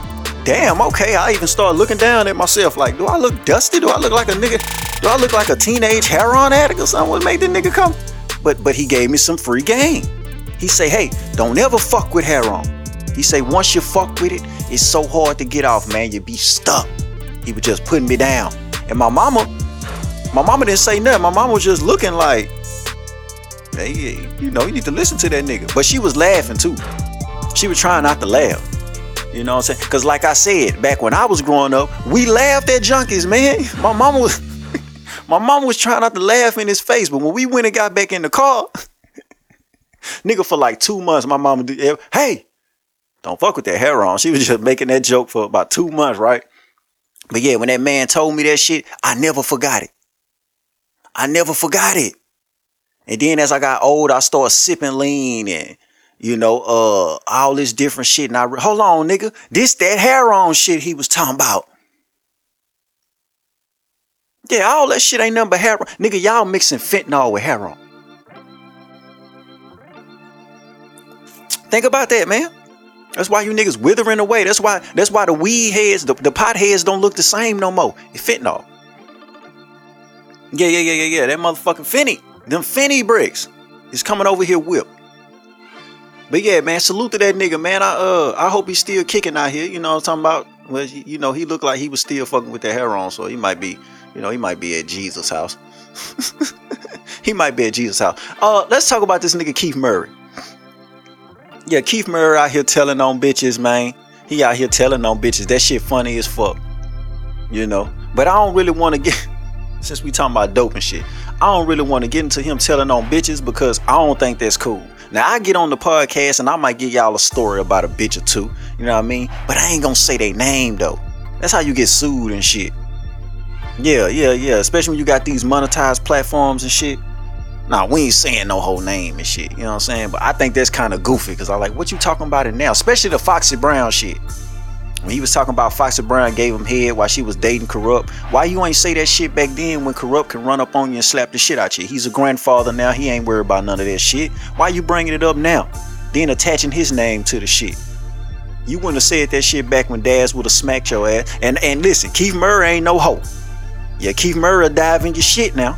damn, okay. I even started looking down at myself like, do I look dusty? Do I look like a nigga? Do I look like a teenage Heron addict or something? What made the nigga come? But but he gave me some free game. He say, hey, don't ever fuck with Heron. He say, once you fuck with it, it's so hard to get off, man. You be stuck. He was just putting me down. And my mama, my mama didn't say nothing. My mama was just looking like, hey, you know, you need to listen to that nigga. But she was laughing too. She was trying not to laugh. You know what I'm saying? Because like I said, back when I was growing up, we laughed at junkies, man. My mama was my mama was trying not to laugh in his face, but when we went and got back in the car, nigga, for like two months, my mama did, eh, hey, don't fuck with that Heron. She was just making that joke for about two months, right? But yeah, when that man told me that shit, I never forgot it. I never forgot it. And then as I got old, I started sipping lean and you know, uh, all this different shit. And I re- hold on, nigga, this that Heron shit he was talking about. Yeah, all that shit ain't nothing but heroin. Nigga, y'all mixing fentanyl with heroin. Think about that, man. That's why you niggas withering away. That's why that's why the weed heads, the, the pot heads don't look the same no more. It's fentanyl. Yeah, yeah, yeah, yeah, yeah. That motherfucking Fenty. Them Fenty bricks is coming over here whipped. But yeah, man, salute to that nigga, man. I uh I hope he's still kicking out here. You know what I'm talking about? Well, you know, he looked like he was still fucking with the heroin, so he might be you know, he might be at Jesus' house. he might be at Jesus' house. Uh, let's talk about this nigga Keith Murray. Yeah, Keith Murray out here telling on bitches, man. He out here telling on bitches. That shit funny as fuck. You know. But I don't really want to get since we talking about dope and shit. I don't really want to get into him telling on bitches because I don't think that's cool. Now I get on the podcast and I might give y'all a story about a bitch or two. You know what I mean? But I ain't gonna say their name though. That's how you get sued and shit. Yeah, yeah, yeah. Especially when you got these monetized platforms and shit. Nah, we ain't saying no whole name and shit. You know what I'm saying? But I think that's kind of goofy because I like what you talking about it now, especially the Foxy Brown shit. When he was talking about Foxy Brown gave him head while she was dating Kurupt, why you ain't say that shit back then when Kurupt can run up on you and slap the shit out you? He's a grandfather now. He ain't worried about none of that shit. Why you bringing it up now? Then attaching his name to the shit. You wouldn't have said that shit back when Daz would have smacked your ass. And and listen, Keith Murray ain't no hoe. Yeah, Keith Murray dive in your shit now.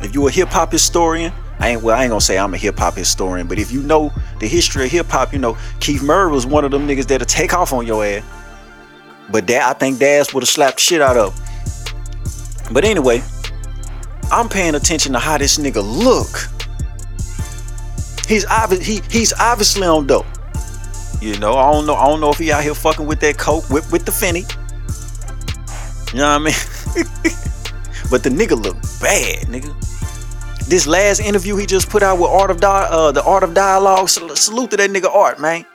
If you a hip hop historian, I ain't well, I ain't gonna say I'm a hip hop historian, but if you know the history of hip hop, you know Keith Murray was one of them niggas that'll take off on your ass. But that I think Daz would have slapped shit out of. But anyway, I'm paying attention to how this nigga look. He's he he's obviously on dope. You know, I don't know. I don't know if he out here fucking with that coke with, with the Fenty. You know what I mean? but the nigga look bad, nigga. This last interview he just put out with Art of Di- uh, the Art of Dialogue. sal- Salute to that nigga Art, man.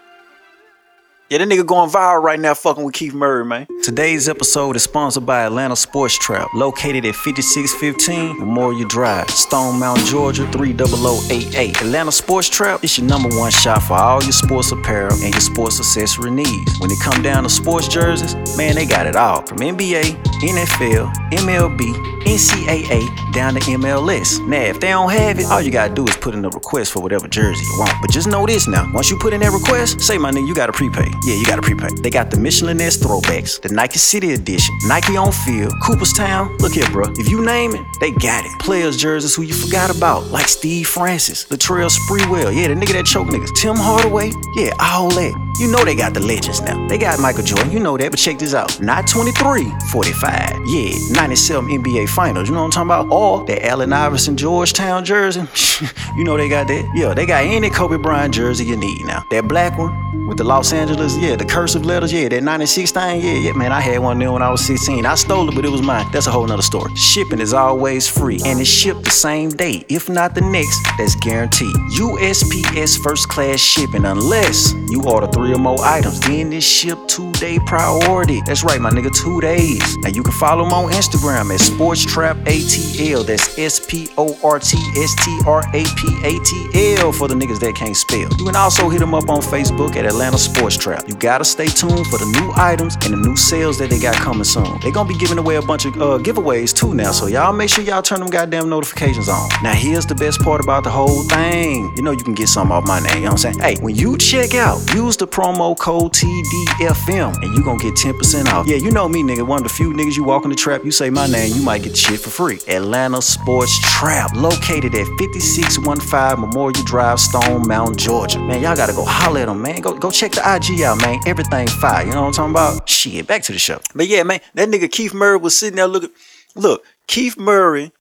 Yeah, that nigga going viral right now fucking with Keith Murray, man. Today's episode is sponsored by Atlanta Sports Trap, located at 5615 Memorial Drive, Stone Mountain, Georgia 30088. Atlanta Sports Trap is your number one shop for all your sports apparel and your sports accessory needs. When it come down to sports jerseys, man, they got it all. From NBA, NFL, MLB, NCAA, down to MLS. Now, if they don't have it, all you gotta do is put in a request for whatever jersey you want. But just know this now, once you put in that request, say my nigga, you gotta prepay. Yeah, you gotta prepay. They got the Mitchell & Ness throwbacks, the Nike City Edition, Nike on Field, Cooperstown. Look here, bro. If you name it, they got it. Players jerseys who you forgot about, like Steve Francis, Latrell Sprewell. Yeah, the nigga that choke niggas. Tim Hardaway. Yeah, all that. You know they got the legends now. They got Michael Jordan, you know that, but check this out. Not 23, 45. Yeah, 97 NBA Finals. You know what I'm talking about? Or that Allen Iverson Georgetown jersey. you know they got that. Yeah, they got any Kobe Bryant jersey you need now. That black one with the Los Angeles, yeah, the cursive letters, yeah, that 96 thing, yeah, yeah, man, I had one there when I was 16. I stole it, but it was mine. That's a whole nother story. Shipping is always free, and it's shipped the same day, if not the next, that's guaranteed. USPS first class shipping, unless you order three or more items, then it's shipped two day priority. That's right, my nigga, two days. Now you can follow them on Instagram at Sports Trap ATL. That's S P O R T S T R A P A T L for the niggas that can't spell. You can also hit them up on Facebook at Atlanta Sports Trap. You gotta stay tuned for the new items and the new sales that they got coming soon. They gonna be giving away a bunch of uh, giveaways too now, so y'all make sure y'all turn them goddamn notifications on. Now here's the best part about the whole thing. You know you can get something off my name, you know what I'm saying? Hey, when you check out, use the promo code TDFM and you gonna get 10% off. Yeah, you know me, nigga. One of the few niggas you walk in the trap, you say my name, you might get shit for free. Atlanta Sports Trap, located at 5615 Memorial Drive, Stone Mountain, Georgia. Man, y'all gotta go holler at them, man. Go go check the IG out, man. Everything fire. You know what I'm talking about? Shit, back to the show. But yeah, man, that nigga Keith Murray was sitting there looking. Look, Keith Murray,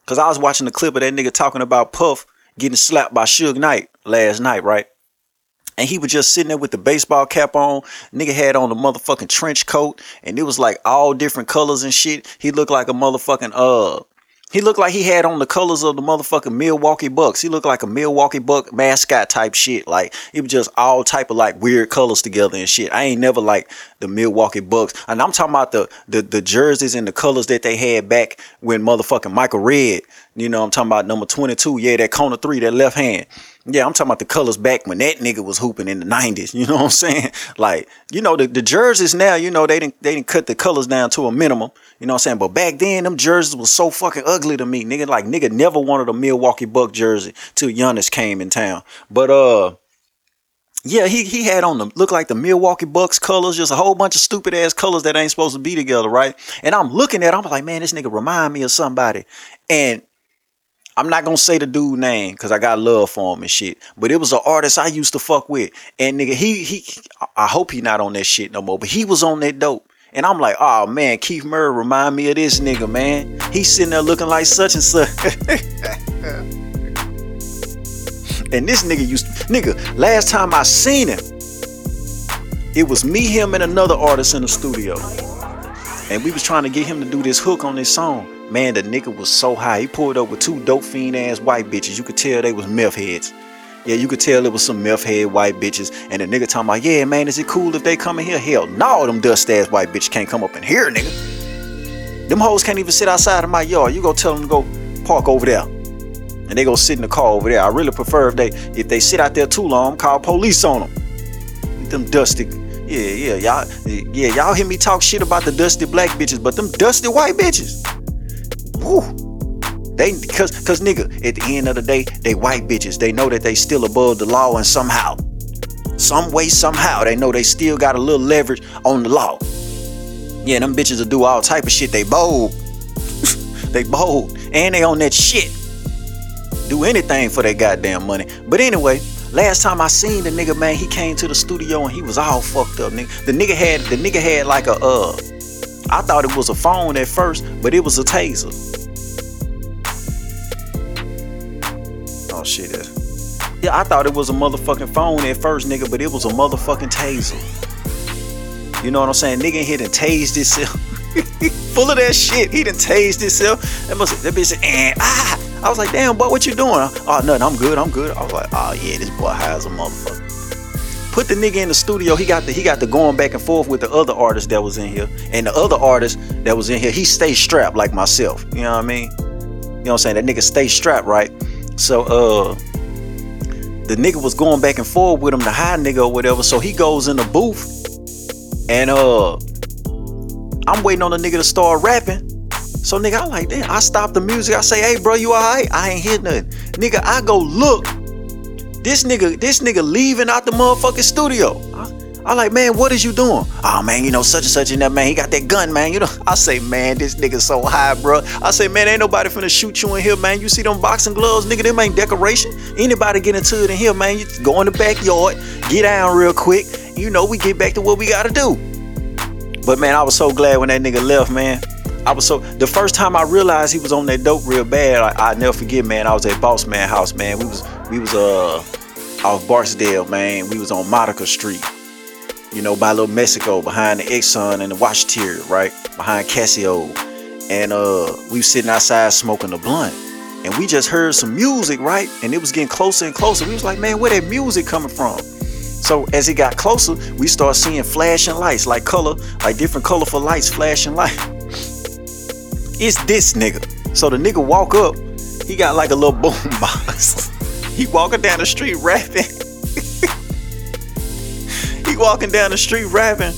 because I was watching the clip of that nigga talking about Puff getting slapped by Suge Knight last night, right? And he was just sitting there with the baseball cap on. Nigga had on a motherfucking trench coat, and it was like all different colors and shit. He looked like a motherfucking uh. He looked like he had on the colors of the motherfucking Milwaukee Bucks. He looked like a Milwaukee Buck mascot type shit. Like it was just all type of like weird colors together and shit. I ain't never like the Milwaukee Bucks. And I'm talking about the the, the jerseys and the colors that they had back when motherfucking Michael Redd. You know, I'm talking about number 22. Yeah, that corner three, that left hand. Yeah, I'm talking about the colors back when that nigga was hooping in the 90s. You know what I'm saying? Like, you know, the, the jerseys now, you know, they didn't they didn't cut the colors down to a minimum. You know what I'm saying? But back then, them jerseys was so fucking ugly to me. Nigga, like nigga never wanted a Milwaukee Buck jersey till Giannis came in town. But uh yeah, he he had on the look like the Milwaukee Bucks colors, just a whole bunch of stupid ass colors that ain't supposed to be together, right? And I'm looking at, it, I'm like, man, this nigga remind me of somebody. And I'm not gonna say the dude name because I got love for him and shit. But it was an artist I used to fuck with. And nigga, he he I hope he not on that shit no more. But he was on that dope. And I'm like, oh man, Keith Murray remind me of this nigga, man. He's sitting there looking like such and such. and this nigga used to, nigga, last time I seen him, it was me, him, and another artist in the studio. And we was trying to get him to do this hook on this song. Man, the nigga was so high. He pulled up with two dope fiend ass white bitches. You could tell they was meth heads. Yeah, you could tell it was some meth head white bitches. And the nigga talking about, yeah, man, is it cool if they come in here? Hell no, them dust ass white bitches can't come up in here, nigga. Them hoes can't even sit outside of my yard. You go tell them to go park over there. And they go sit in the car over there. I really prefer if they if they sit out there too long, call police on them. Them dusty, Yeah, yeah, y'all, yeah, y'all hear me talk shit about the dusty black bitches, but them dusty white bitches, woo, they, cause, cause nigga, at the end of the day, they white bitches. They know that they still above the law, and somehow, some way, somehow, they know they still got a little leverage on the law. Yeah, them bitches will do all type of shit. They bold, they bold, and they on that shit. Do anything for that goddamn money. But anyway, Last time I seen the nigga, man, he came to the studio and he was all fucked up, nigga. The nigga had the nigga had like a uh I thought it was a phone at first, but it was a taser. Oh shit. Yeah, I thought it was a motherfucking phone at first, nigga, but it was a motherfucking taser. You know what I'm saying? Nigga hit and tased himself. Full of that shit. He done tased himself. That must that bitch said, eh, ah. I was like, damn, boy, what you doing? Oh, nothing. I'm good. I'm good. I was like, oh yeah, this boy high as a motherfucker. Put the nigga in the studio. He got the he got the going back and forth with the other artist that was in here, and the other artist that was in here, he stayed strapped like myself. You know what I mean? You know what I'm saying? That nigga stay strapped, right? So uh, the nigga was going back and forth with him, the high nigga or whatever. So he goes in the booth, and uh, I'm waiting on the nigga to start rapping. So nigga, I like damn. I stop the music. I say, hey bro, you alright? I ain't hear nothing. Nigga, I go look. This nigga, this nigga leaving out the motherfucking studio. I, I like, man, what is you doing? Oh man, you know, such and such and that man, he got that gun, man. You know, I say, man, this nigga so high, bro. I say, man, ain't nobody finna shoot you in here, man. You see them boxing gloves, nigga, them ain't decoration. Anybody get into it in here, man, you go in the backyard, get down real quick. You know, we get back to what we gotta do. But man, I was so glad when that nigga left, man. I was so the first time I realized he was on that dope real bad. I, never forget, man. I was at Boss Man House, man. We was we was uh off Barksdale, man. We was on Monica Street, you know, by Little Mexico, behind the Exxon and the Watch Tier, right behind Casio, and uh we was sitting outside smoking a blunt, and we just heard some music, right, and it was getting closer and closer. We was like, man, where that music coming from? So as it got closer, we start seeing flashing lights, like color, like different colorful lights flashing light. it's this nigga. So the nigga walk up, he got like a little boom box. He walking down the street rapping. he walking down the street rapping,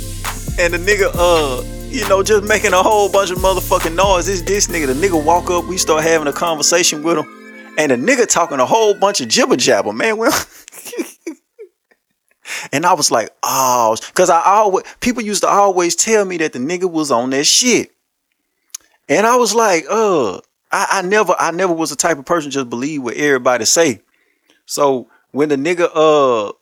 and the nigga, uh, you know, just making a whole bunch of motherfucking noise. It's this nigga. The nigga walk up, we start having a conversation with him, and the nigga talking a whole bunch of jibber jabber, man. Well, and I was like, oh, because I always people used to always tell me that the nigga was on that shit. And I was like, uh, I, I never, I never was the type of person just believe what everybody say. So when the nigga, uh,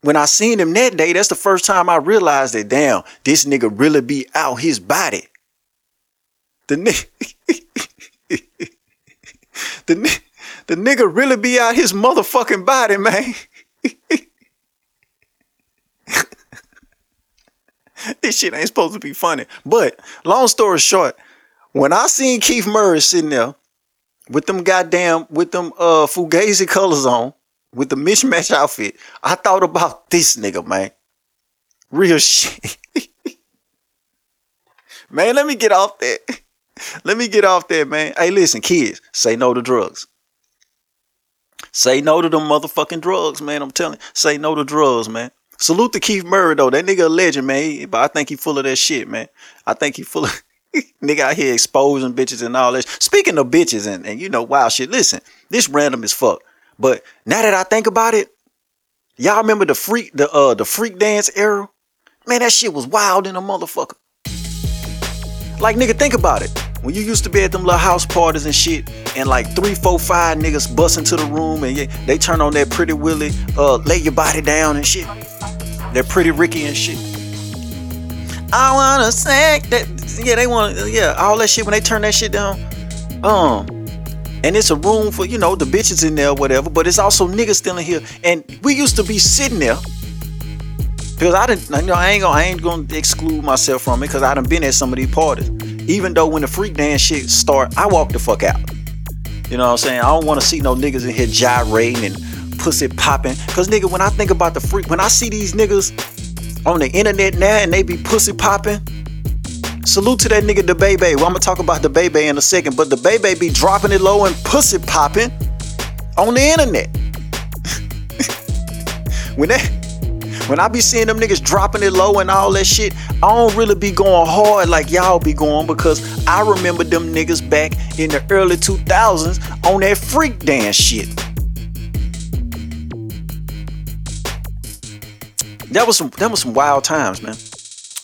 when I seen him that day, that's the first time I realized that, damn, this nigga really be out his body. The nigga, the, the nigga really be out his motherfucking body, man. this shit ain't supposed to be funny. But long story short, when I seen Keith Murray sitting there with them goddamn with them uh fugazi colors on, with the mismatch outfit, I thought about this nigga, man. Real shit. man, let me get off that. Let me get off that, man. Hey, listen, kids, say no to drugs. Say no to them motherfucking drugs, man. I'm telling you. Say no to drugs, man. Salute to Keith Murray, though. That nigga a legend, man. But I think he full of that shit, man. I think he full of nigga out here exposing bitches and all that. Speaking of bitches and, and you know wild shit. Listen, this random as fuck. But now that I think about it, y'all remember the freak the uh the freak dance era? Man, that shit was wild in a motherfucker. Like nigga, think about it. When you used to be at them little house parties and shit, and like three, four, five niggas bust into the room and yeah, they turn on that pretty Willie, uh, lay your body down and shit. That pretty Ricky and shit. I wanna say that yeah, they want yeah, all that shit when they turn that shit down. Um, and it's a room for you know the bitches in there, whatever. But it's also niggas still in here, and we used to be sitting there because I didn't. You know, I ain't gonna I ain't gonna exclude myself from it because I done been at some of these parties. Even though when the freak dance shit start, I walk the fuck out. You know what I'm saying? I don't want to see no niggas in here gyrating and pussy popping. Cause nigga, when I think about the freak, when I see these niggas on the internet now and they be pussy popping, Salute to that nigga DaBaby. Well, I'm gonna talk about DaBaby in a second, but DaBaby be dropping it low and pussy popping on the internet. when that When I be seeing them niggas dropping it low and all that shit, I don't really be going hard like y'all be going because I remember them niggas back in the early 2000s on that freak dance shit. That was some that was some wild times, man.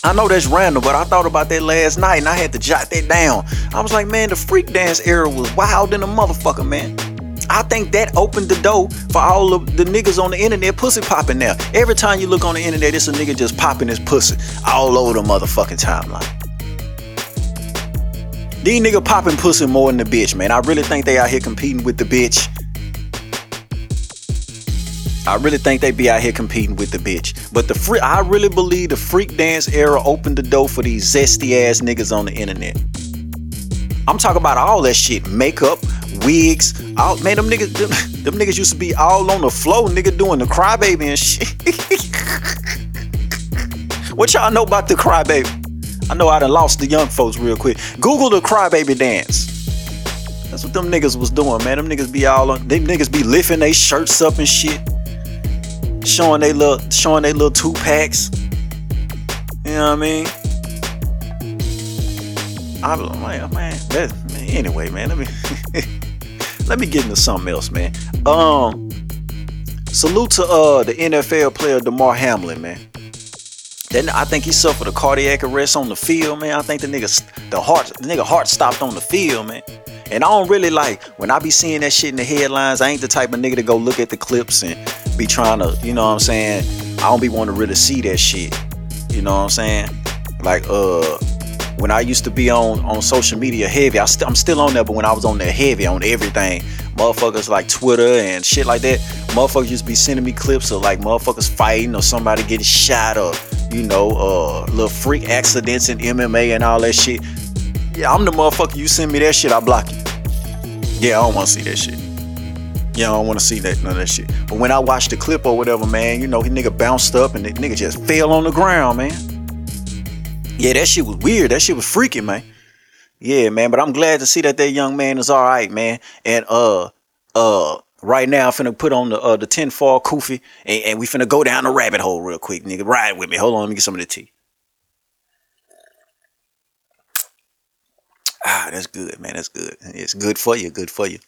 I know that's random, but I thought about that last night and I had to jot that down. I was like, man, the freak dance era was wild in a motherfucker, man. I think that opened the door for all of the niggas on the internet pussy popping now. Every time you look on the internet, it's a nigga just popping his pussy all over the motherfucking timeline. These nigga popping pussy more than the bitch, man. I really think they out here competing with the bitch. I really think they be out here competing with the bitch. But the free, I really believe the freak dance era opened the door for these zesty ass niggas on the internet. I'm talking about all that shit, makeup, wigs. All, man, them niggas, them, them niggas used to be all on the floor, nigga, doing the crybaby and shit. what y'all know about the crybaby? I know I done lost the young folks real quick. Google the crybaby dance. That's what them niggas was doing, man. Them niggas be all on. Them niggas be lifting their shirts up and shit showing they little showing they little two packs. You know what I mean? I man, man, that, man anyway, man, let me let me get into something else, man. Um salute to uh the NFL player Damar Hamlin, man. Then I think he suffered a cardiac arrest on the field, man. I think the nigga the heart the nigga heart stopped on the field, man. And I don't really like when I be seeing that shit in the headlines. I ain't the type of nigga to go look at the clips and be trying to, you know what I'm saying? I don't be wanting to really see that shit. You know what I'm saying? Like uh when I used to be on on social media heavy, I st- I'm still on there, but when I was on there heavy on everything, motherfuckers like Twitter and shit like that, motherfuckers used to be sending me clips of like motherfuckers fighting or somebody getting shot or you know, uh little freak accidents in MMA and all that shit. Yeah, I'm the motherfucker. You send me that shit, I block you. Yeah, I don't want to see that shit. Yeah, I don't want to see that none of that shit. But when I watched the clip or whatever, man, you know, he nigga bounced up and the nigga just fell on the ground, man. Yeah, that shit was weird. That shit was freaking, man. Yeah, man. But I'm glad to see that that young man is all right, man. And uh, uh, right now I'm finna put on the uh the tinfoil kufi and, and we finna go down the rabbit hole real quick, nigga. Ride with me. Hold on, let me get some of the tea. Ah, that's good, man. That's good. It's good for you. Good for you.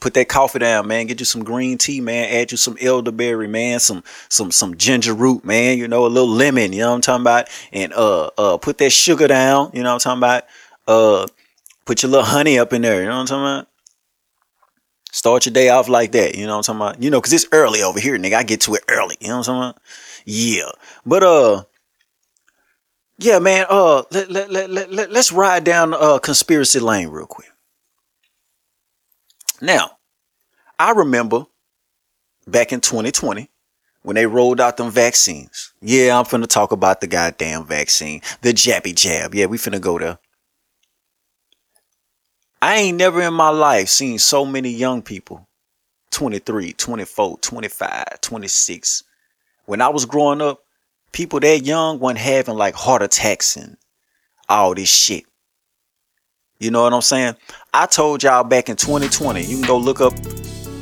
Put that coffee down, man. Get you some green tea, man. Add you some elderberry, man. Some some some ginger root, man. You know, a little lemon. You know what I'm talking about? And uh uh put that sugar down. You know what I'm talking about? Uh, put your little honey up in there. You know what I'm talking about? Start your day off like that. You know what I'm talking about? You know, cause it's early over here, nigga. I get to it early. You know what I'm talking about? Yeah. But uh yeah, man. Uh, let let let let, let let's ride down uh conspiracy lane real quick. Now, I remember back in 2020 when they rolled out them vaccines. Yeah, I'm finna talk about the goddamn vaccine, the jabby jab. Yeah, we finna go there. I ain't never in my life seen so many young people 23, 24, 25, 26. When I was growing up, people that young weren't having like heart attacks and all this shit. You know what I'm saying? I told y'all back in 2020, you can go look up,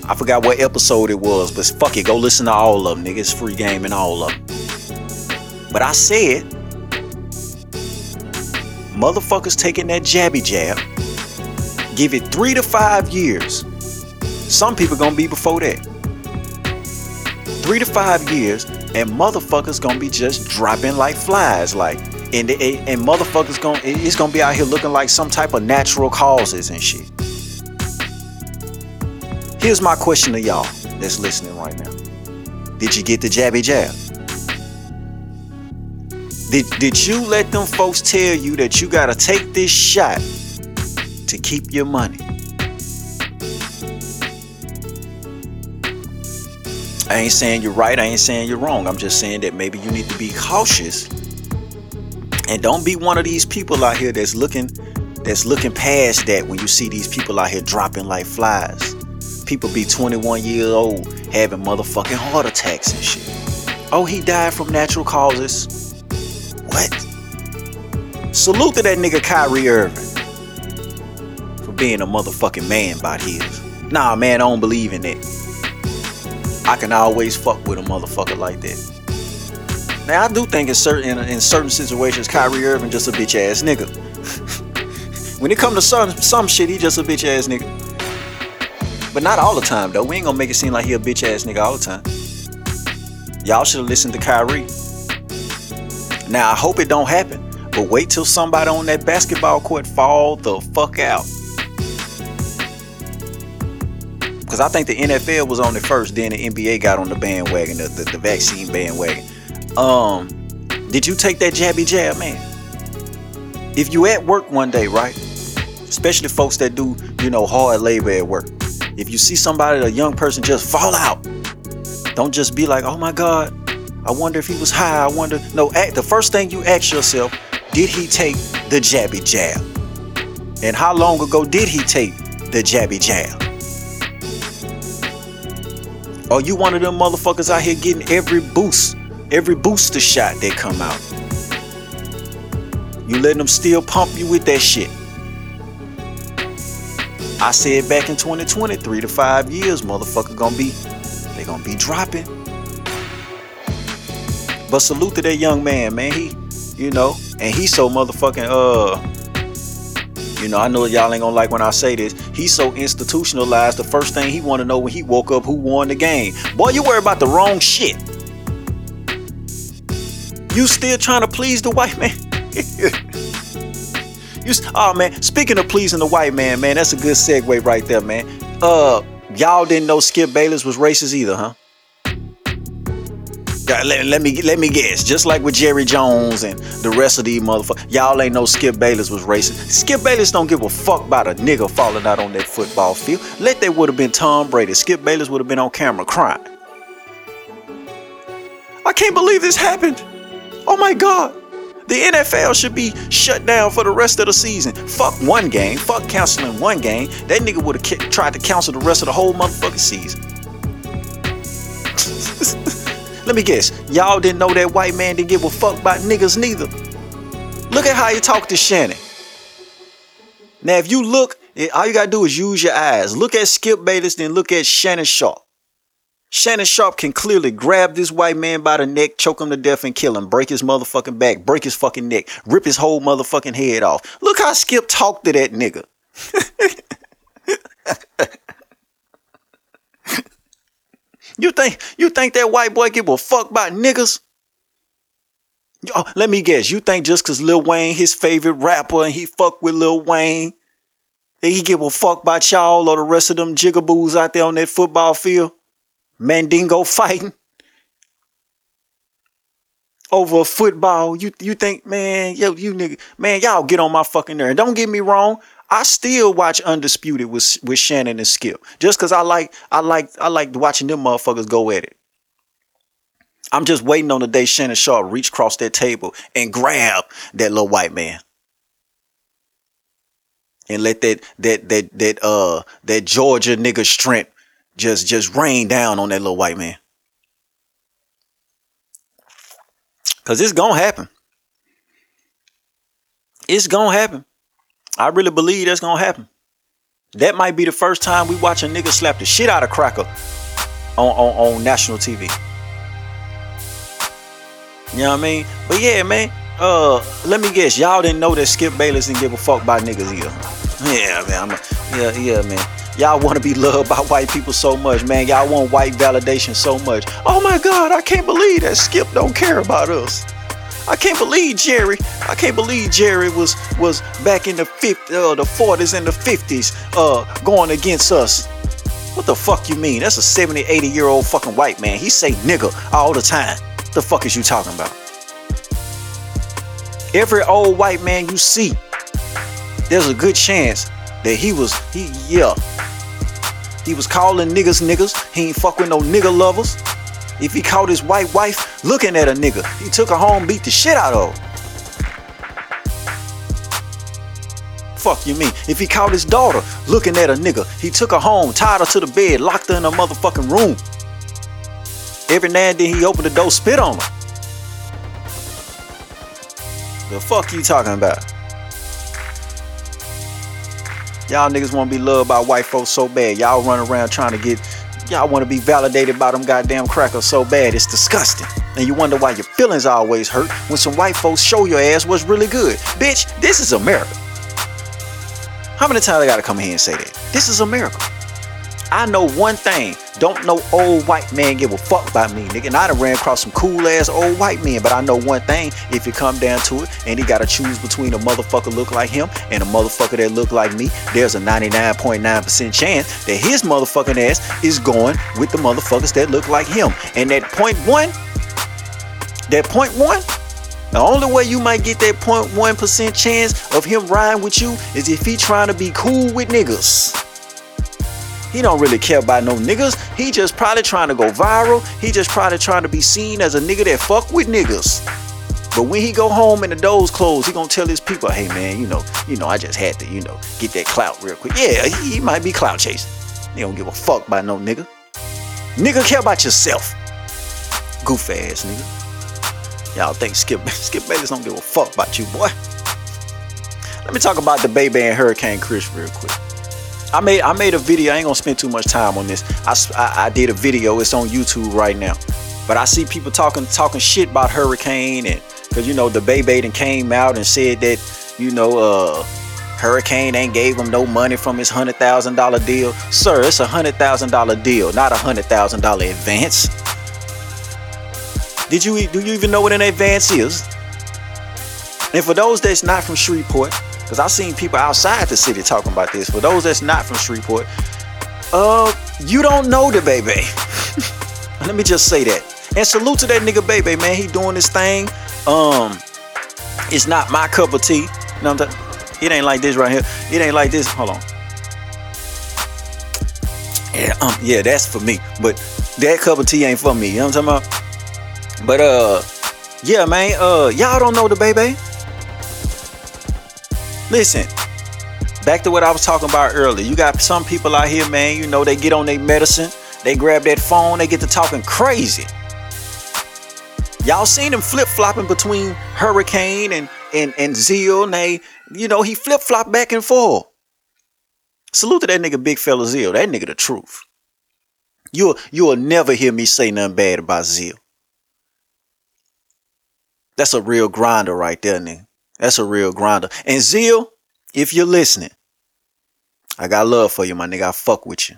I forgot what episode it was, but fuck it, go listen to all of them, nigga. It's free game and all of them. But I said, motherfuckers taking that jabby jab, give it three to five years. Some people gonna be before that. Three to five years, and motherfuckers gonna be just dropping like flies, like and and motherfuckers gonna it's gonna be out here looking like some type of natural causes and shit. Here's my question to y'all that's listening right now. Did you get the jabby jab? Did, did you let them folks tell you that you gotta take this shot to keep your money? I ain't saying you're right, I ain't saying you're wrong. I'm just saying that maybe you need to be cautious and don't be one of these people out here that's looking that's looking past that when you see these people out here dropping like flies. People be 21 years old having motherfucking heart attacks and shit. Oh, he died from natural causes. What? Salute to that nigga Kyrie Irving for being a motherfucking man about his. Nah, man, I don't believe in that. I can always fuck with a motherfucker like that. Now I do think in certain in certain situations, Kyrie Irving just a bitch ass nigga. when it come to some some shit, he just a bitch ass nigga. But not all the time though. We ain't gonna make it seem like he a bitch ass nigga all the time. Y'all should have listened to Kyrie. Now I hope it don't happen, but wait till somebody on that basketball court fall the fuck out. Cause I think the NFL was on it first, then the NBA got on the bandwagon, the, the, the vaccine bandwagon. Um, did you take that jabby jab, man? If you at work one day, right? Especially folks that do, you know, hard labor at work. If you see somebody, a young person, just fall out, don't just be like, "Oh my God, I wonder if he was high." I wonder. No, act, the first thing you ask yourself, did he take the jabby jab? And how long ago did he take the jabby jab? Are you one of them motherfuckers out here getting every boost, every booster shot that come out? You letting them still pump you with that shit. I said back in 2020, three to five years, motherfucker gonna be, they gonna be dropping. But salute to that young man, man. He, you know, and he's so motherfucking uh you know, I know y'all ain't gonna like when I say this. He's so institutionalized. The first thing he want to know when he woke up, who won the game. Boy, you worry about the wrong shit. You still trying to please the white man? you, oh man, speaking of pleasing the white man, man, that's a good segue right there, man. Uh, y'all didn't know Skip Bayless was racist either, huh? Let, let, me let me guess. Just like with Jerry Jones and the rest of these motherfuckers, y'all ain't know Skip Bayless was racist. Skip Bayless don't give a fuck about a nigga falling out on that football field. Let that would have been Tom Brady. Skip Bayless would have been on camera crying. I can't believe this happened. Oh my god. The NFL should be shut down for the rest of the season. Fuck one game. Fuck canceling one game. That nigga would have tried to cancel the rest of the whole motherfucking season. Let me guess, y'all didn't know that white man didn't give a fuck about niggas neither. Look at how he talked to Shannon. Now, if you look, eh, all you gotta do is use your eyes. Look at Skip Bayless, then look at Shannon Sharpe. Shannon Sharpe can clearly grab this white man by the neck, choke him to death, and kill him. Break his motherfucking back, break his fucking neck, rip his whole motherfucking head off. Look how Skip talked to that nigga. You think you think that white boy give a fuck about niggas? Oh, let me guess. You think just cause Lil Wayne his favorite rapper and he fuck with Lil Wayne, that he give a fuck about y'all or the rest of them jigaboos out there on that football field? Mandingo fighting over a football. You you think, man, yo, you nigga, man, y'all get on my fucking nerve. Don't get me wrong. I still watch Undisputed with with Shannon and Skip just because I like I like I like watching them motherfuckers go at it. I'm just waiting on the day Shannon Sharpe reach across that table and grab that little white man and let that that that that uh that Georgia nigga strength just just rain down on that little white man. Cause it's gonna happen. It's gonna happen. I really believe that's gonna happen. That might be the first time we watch a nigga slap the shit out of Cracker on, on, on national TV. You know what I mean? But yeah, man. Uh, let me guess, y'all didn't know that Skip Bayless didn't give a fuck about niggas either. Yeah, man. A, yeah, yeah, man. Y'all want to be loved by white people so much, man. Y'all want white validation so much. Oh my God, I can't believe that Skip don't care about us. I can't believe Jerry. I can't believe Jerry was was back in the 50s, uh, the 40s and the 50s, uh, going against us. What the fuck you mean? That's a 70, 80 year old fucking white man. He say nigga all the time. What the fuck is you talking about? Every old white man you see, there's a good chance that he was he yeah. He was calling niggas niggas. He ain't fuck with no nigga lovers. If he caught his white wife looking at a nigga, he took her home, beat the shit out of her. Fuck you mean? If he caught his daughter looking at a nigga, he took her home, tied her to the bed, locked her in a motherfucking room. Every now and then he opened the door, spit on her. The fuck you talking about? Y'all niggas want to be loved by white folks so bad. Y'all run around trying to get Y'all want to be validated by them goddamn crackers so bad, it's disgusting. And you wonder why your feelings always hurt when some white folks show your ass what's really good. Bitch, this is America. How many times I gotta come here and say that? This is America. I know one thing. Don't no old white man give a fuck about me, nigga. And I done ran across some cool ass old white men, but I know one thing. If it come down to it, and he gotta choose between a motherfucker look like him and a motherfucker that look like me, there's a 99.9% chance that his motherfucking ass is going with the motherfuckers that look like him. And that point one, that point one, the only way you might get that 0.1% chance of him riding with you is if he trying to be cool with niggas. He don't really care about no niggas. He just probably trying to go viral. He just probably trying to be seen as a nigga that fuck with niggas. But when he go home and the doors closed, he gonna tell his people, hey man, you know, you know, I just had to, you know, get that clout real quick. Yeah, he, he might be clout chasing. He don't give a fuck about no nigga. Nigga care about yourself. Goof ass nigga. Y'all think Skip Skip Bayless don't give a fuck about you, boy. Let me talk about the baby and Hurricane Chris real quick. I made I made a video. I ain't gonna spend too much time on this. I, I, I did a video. It's on YouTube right now. But I see people talking talking shit about Hurricane and because you know the baby and came out and said that you know uh Hurricane ain't gave him no money from his hundred thousand dollar deal. Sir, it's a hundred thousand dollar deal, not a hundred thousand dollar advance. Did you do you even know what an advance is? And for those that's not from Shreveport, because I've seen people outside the city talking about this. For those that's not from Shreveport, uh, you don't know the baby. Let me just say that. And salute to that nigga baby, man. He doing this thing. Um, it's not my cup of tea. You know what I'm talking? It ain't like this right here. It ain't like this. Hold on. Yeah, um, yeah, that's for me. But that cup of tea ain't for me. You know what I'm talking about? But uh, yeah, man. Uh, y'all don't know the baby. Listen, back to what I was talking about earlier. You got some people out here, man, you know, they get on their medicine, they grab that phone, they get to talking crazy. Y'all seen them flip flopping between Hurricane and and and Zeal, and they, you know, he flip flop back and forth. Salute to that nigga, big fella Zeal. That nigga, the truth. You'll you'll never hear me say nothing bad about Zeal. That's a real grinder right there, nigga. That's a real grinder. And Zeal, if you're listening, I got love for you, my nigga. I fuck with you.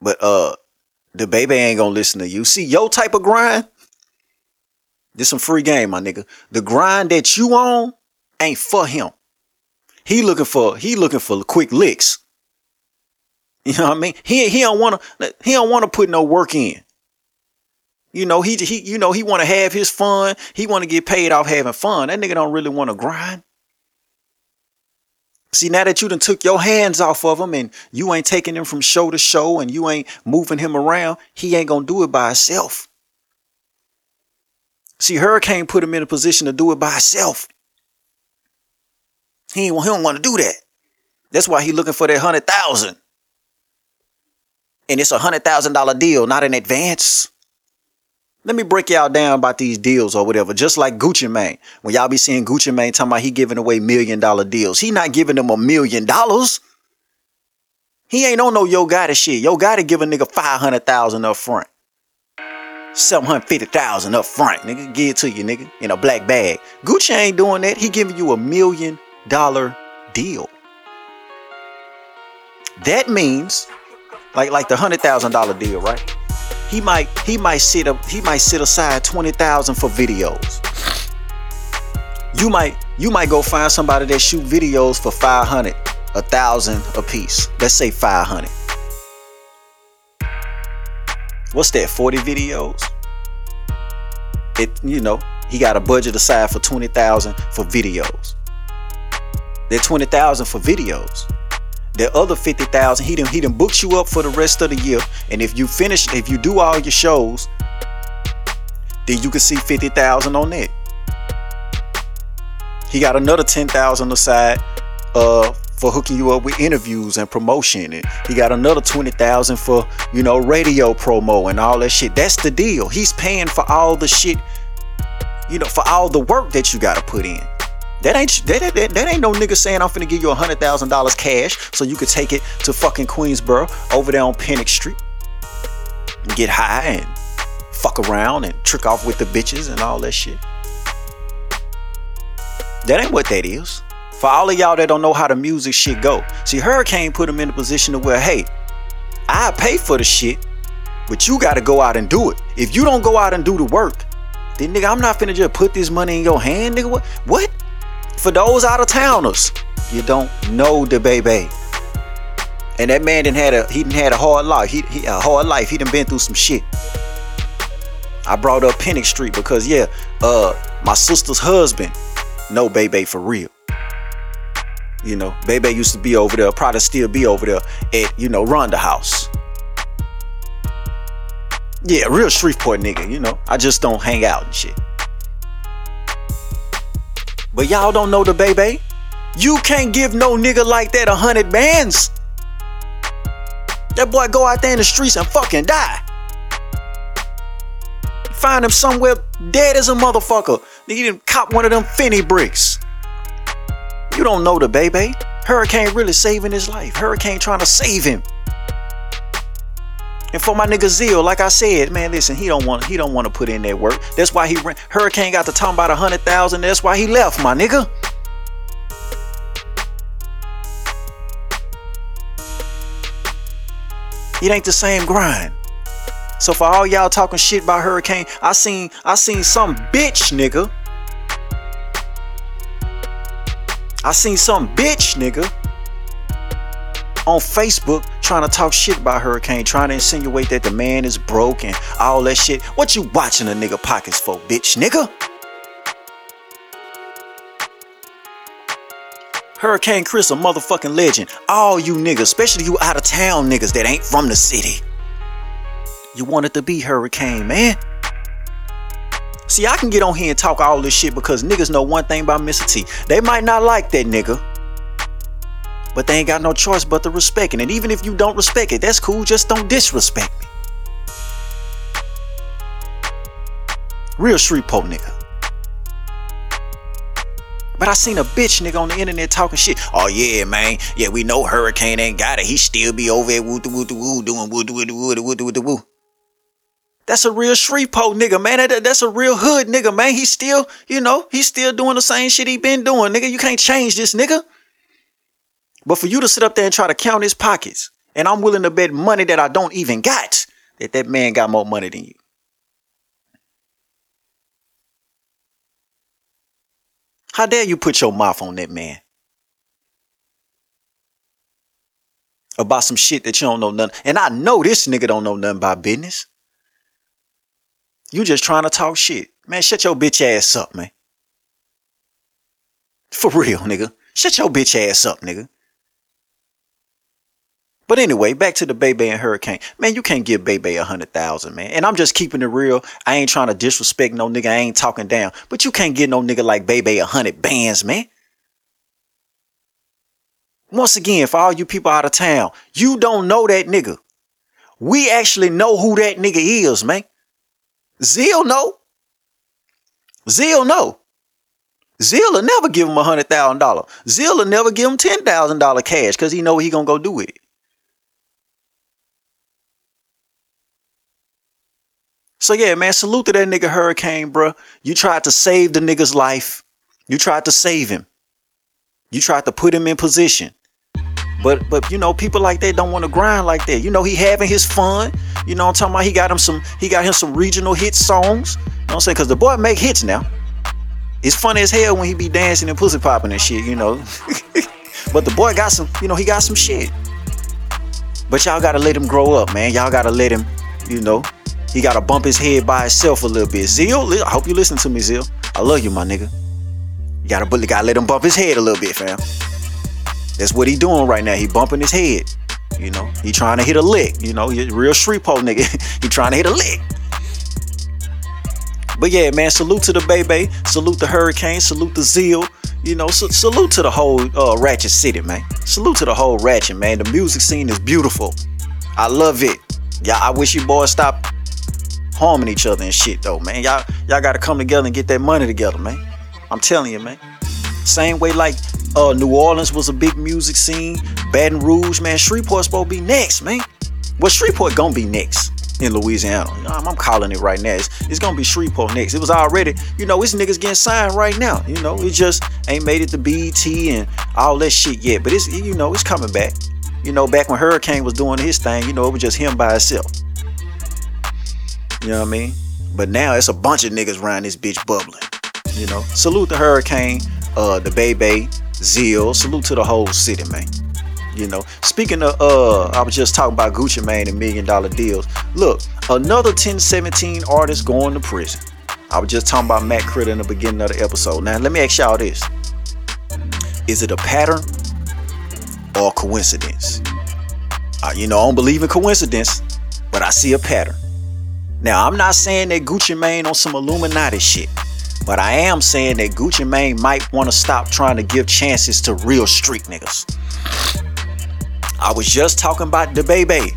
But uh the baby ain't gonna listen to you. See your type of grind. This some free game, my nigga. The grind that you on ain't for him. He looking for he looking for quick licks. You know what I mean? He he don't wanna he don't wanna put no work in. You know, he he you know he want to have his fun. He want to get paid off having fun. That nigga don't really want to grind. See, now that you done took your hands off of him and you ain't taking him from show to show and you ain't moving him around, he ain't gonna do it by himself. See, Hurricane put him in a position to do it by himself. He, he don't want to do that. That's why he looking for that hundred thousand. And it's a hundred thousand dollar deal, not in advance. Let me break y'all down about these deals or whatever. Just like Gucci Mane. When y'all be seeing Gucci Mane talking about he giving away million dollar deals. He not giving them a million dollars. He ain't on no Yo Gotti shit. Yo Gotti give a nigga 500,000 up front. 750,000 up front, nigga. Give it to you, nigga, in a black bag. Gucci ain't doing that. He giving you a million dollar deal. That means, like, like the hundred thousand dollar deal, right? He might he might sit up he might sit aside 20,000 for videos. You might you might go find somebody that shoot videos for 500, a thousand a piece. Let's say 500. What's that? 40 videos? It you know, he got a budget aside for 20,000 for videos. They're 20,000 for videos. The other 50,000, he done, he done booked you up for the rest of the year. And if you finish, if you do all your shows, then you can see 50,000 on that. He got another 10,000 aside uh, for hooking you up with interviews and promotion. And he got another 20,000 for, you know, radio promo and all that shit. That's the deal. He's paying for all the shit, you know, for all the work that you got to put in. That ain't that, that, that ain't no nigga saying I'm finna give you a hundred thousand dollars cash so you could take it to fucking Queensboro over there on Pennock Street and get high and fuck around and trick off with the bitches and all that shit. That ain't what that is. For all of y'all that don't know how the music shit go, see, Hurricane put him in a position to where, hey, I pay for the shit, but you gotta go out and do it. If you don't go out and do the work, then nigga, I'm not finna just put this money in your hand, nigga. What? What? For those out of towners, you don't know the baby. And that man didn't had a he didn't had a hard life. He, he a hard life. He done been through some shit. I brought up Pennock Street because yeah, uh, my sister's husband, know Bebe for real. You know, Bebe used to be over there, probably still be over there at, you know, Ronda House. Yeah, real Shreveport nigga, you know. I just don't hang out and shit. But y'all don't know the Bebe. You can't give no nigga like that a hundred bands. That boy go out there in the streets and fucking die. Find him somewhere dead as a motherfucker. Nigga didn't cop one of them finny bricks. You don't know the baby. Hurricane really saving his life. Hurricane trying to save him. And for my nigga Zeal, like I said, man, listen, he don't want he don't want to put in that work. That's why he ran. Hurricane got to talking about a hundred thousand. That's why he left, my nigga. It ain't the same grind. So for all y'all talking shit about Hurricane, I seen I seen some bitch nigga. I seen some bitch nigga on Facebook trying to talk shit about Hurricane, trying to insinuate that the man is broke and all that shit. What you watching a nigga pockets for, bitch nigga? Hurricane Chris, a motherfucking legend. All you niggas, especially you out of town niggas that ain't from the city. You wanted to be Hurricane, man. See, I can get on here and talk all this shit because niggas know one thing about Mr. T. They might not like that nigga. But they ain't got no choice but to respect it. And even if you don't respect it, that's cool. Just don't disrespect me. Real street Shreveport nigga. But I seen a bitch nigga on the internet talking shit. Oh yeah, man. Yeah, we know Hurricane ain't got it. He still be over there woo woo woo doing woo woo woo woo woo woo. That's a real street Shreveport nigga, man. That, that's a real hood nigga, man. He still, you know, he still doing the same shit he been doing, nigga. You can't change this nigga. But for you to sit up there and try to count his pockets, and I'm willing to bet money that I don't even got, that that man got more money than you. How dare you put your mouth on that man? About some shit that you don't know nothing. And I know this nigga don't know nothing about business. You just trying to talk shit. Man, shut your bitch ass up, man. For real, nigga. Shut your bitch ass up, nigga. But anyway, back to the Bebe and Hurricane. Man, you can't give Bebe a hundred thousand, man. And I'm just keeping it real. I ain't trying to disrespect no nigga. I ain't talking down. But you can't get no nigga like Bebe a hundred bands, man. Once again, for all you people out of town, you don't know that nigga. We actually know who that nigga is, man. Zeal know. Zeal know. Zeal will never give him a hundred thousand dollar. Zeal will never give him ten thousand dollar cash because he know he gonna go do it. So yeah, man, salute to that nigga Hurricane, bro. You tried to save the nigga's life. You tried to save him. You tried to put him in position. But but you know, people like that don't want to grind like that. You know, he having his fun. You know I'm talking about? He got him some he got him some regional hit songs. You know what I'm saying? Cause the boy make hits now. It's funny as hell when he be dancing and pussy popping and shit, you know. but the boy got some, you know, he got some shit. But y'all gotta let him grow up, man. Y'all gotta let him, you know, he gotta bump his head by himself a little bit. Zeal, I hope you listen to me, Zeal. I love you, my nigga. You gotta, you gotta let him bump his head a little bit, fam. That's what he doing right now. He bumping his head. You know, he trying to hit a lick. You know, he real Shreveport nigga. he trying to hit a lick. But yeah, man, salute to the baby, salute the hurricane, salute the zeal. You know, so, salute to the whole uh, Ratchet City, man. Salute to the whole Ratchet, man. The music scene is beautiful. I love it. Yeah, I wish you boys stop harming each other and shit, though, man. Y'all, y'all got to come together and get that money together, man. I'm telling you, man. Same way like uh, New Orleans was a big music scene. Baton Rouge, man, Shreveport's supposed to be next, man. Well, Shreveport gonna be next in Louisiana. I'm, I'm calling it right now. It's, it's gonna be Shreveport next. It was already, you know, it's niggas getting signed right now. You know, it just ain't made it to BET and all that shit yet. But it's, you know, it's coming back. You know, back when Hurricane was doing his thing, you know, it was just him by himself. You know what I mean? But now it's a bunch of niggas around this bitch bubbling. You know, salute the Hurricane, uh, the Bebe, Zeal. Salute to the whole city, man. You know, speaking of, uh, I was just talking about Gucci Mane and million dollar deals. Look, another 1017 artist going to prison. I was just talking about Matt Critter in the beginning of the episode. Now, let me ask y'all this Is it a pattern or coincidence? Uh, you know, I don't believe in coincidence, but I see a pattern. Now, I'm not saying that Gucci Mane on some Illuminati shit, but I am saying that Gucci Mane might want to stop trying to give chances to real street niggas. I was just talking about the baby.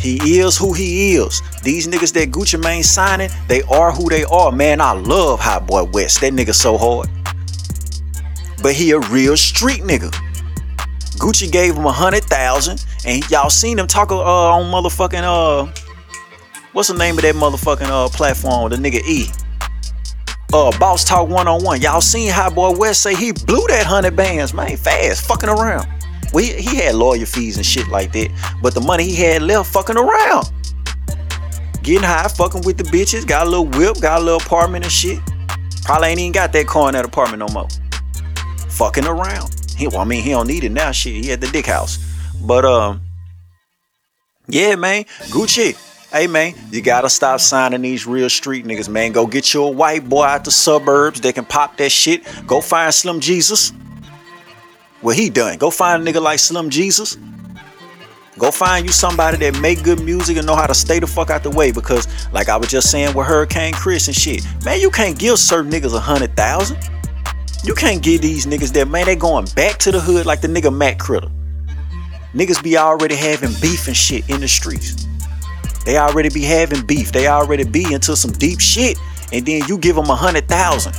He is who he is. These niggas that Gucci Mane signing, they are who they are. Man, I love Hot Boy West. That nigga so hard. But he a real street nigga. Gucci gave him a hundred thousand, and y'all seen him talk uh, on motherfucking uh, what's the name of that motherfucking uh platform? The nigga E. Uh, Boss Talk one on one. Y'all seen Hot Boy West say he blew that hundred bands, man, fast, fucking around. Well, he, he had lawyer fees and shit like that, but the money he had left fucking around. Getting high, fucking with the bitches, got a little whip, got a little apartment and shit. Probably ain't even got that car in that apartment no more. Fucking around. He, well, I mean, he don't need it now. Shit, he at the dick house. But um, yeah, man, Gucci. Hey man, you gotta stop signing these real street niggas, man. Go get you a white boy out the suburbs that can pop that shit. Go find Slim Jesus. What he done? Go find a nigga like Slim Jesus. Go find you somebody that make good music and know how to stay the fuck out the way. Because, like I was just saying with Hurricane Chris and shit, man, you can't give certain niggas a hundred thousand. You can't give these niggas that, man, they going back to the hood like the nigga Matt Critter. Niggas be already having beef and shit in the streets. They already be having beef. They already be into some deep shit. And then you give them a hundred thousand.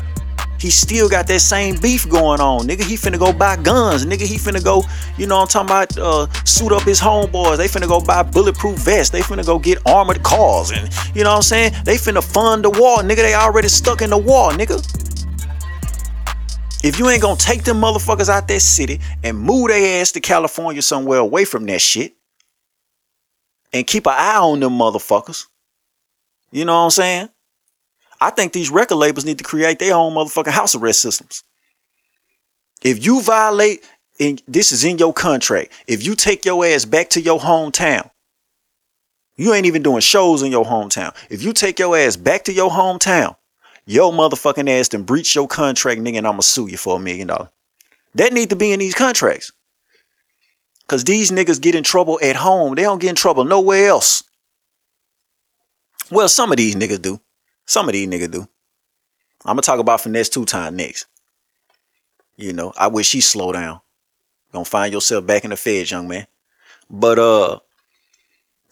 He still got that same beef going on. Nigga, he finna go buy guns. Nigga, he finna go, you know I'm talking about, uh, suit up his homeboys. They finna go buy bulletproof vests. They finna go get armored cars. And, you know what I'm saying? They finna fund the war. Nigga, they already stuck in the war, nigga. If you ain't gonna take them motherfuckers out that city and move their ass to California somewhere away from that shit and keep an eye on them motherfuckers, you know what I'm saying? I think these record labels need to create their own motherfucking house arrest systems. If you violate, and this is in your contract, if you take your ass back to your hometown, you ain't even doing shows in your hometown. If you take your ass back to your hometown, your motherfucking ass then breach your contract, nigga, and I'ma sue you for a million dollars. That need to be in these contracts. Cause these niggas get in trouble at home. They don't get in trouble nowhere else. Well, some of these niggas do. Some of these niggas do. I'm gonna talk about finesse two time next. You know, I wish he slow down. Gonna find yourself back in the feds, young man. But uh,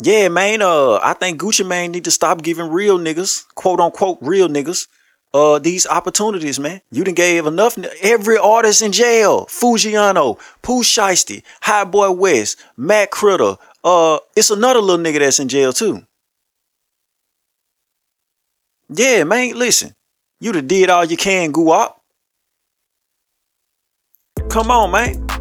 yeah, man. Uh, I think Gucci Mane need to stop giving real niggas, quote unquote, real niggas, uh, these opportunities, man. You done gave enough. Every artist in jail: Foogiano, Pooh Shiesty, Hot Boy West, Matt Critter. Uh, it's another little nigga that's in jail too. Yeah, man, listen. You done did all you can, go up. Come on, man.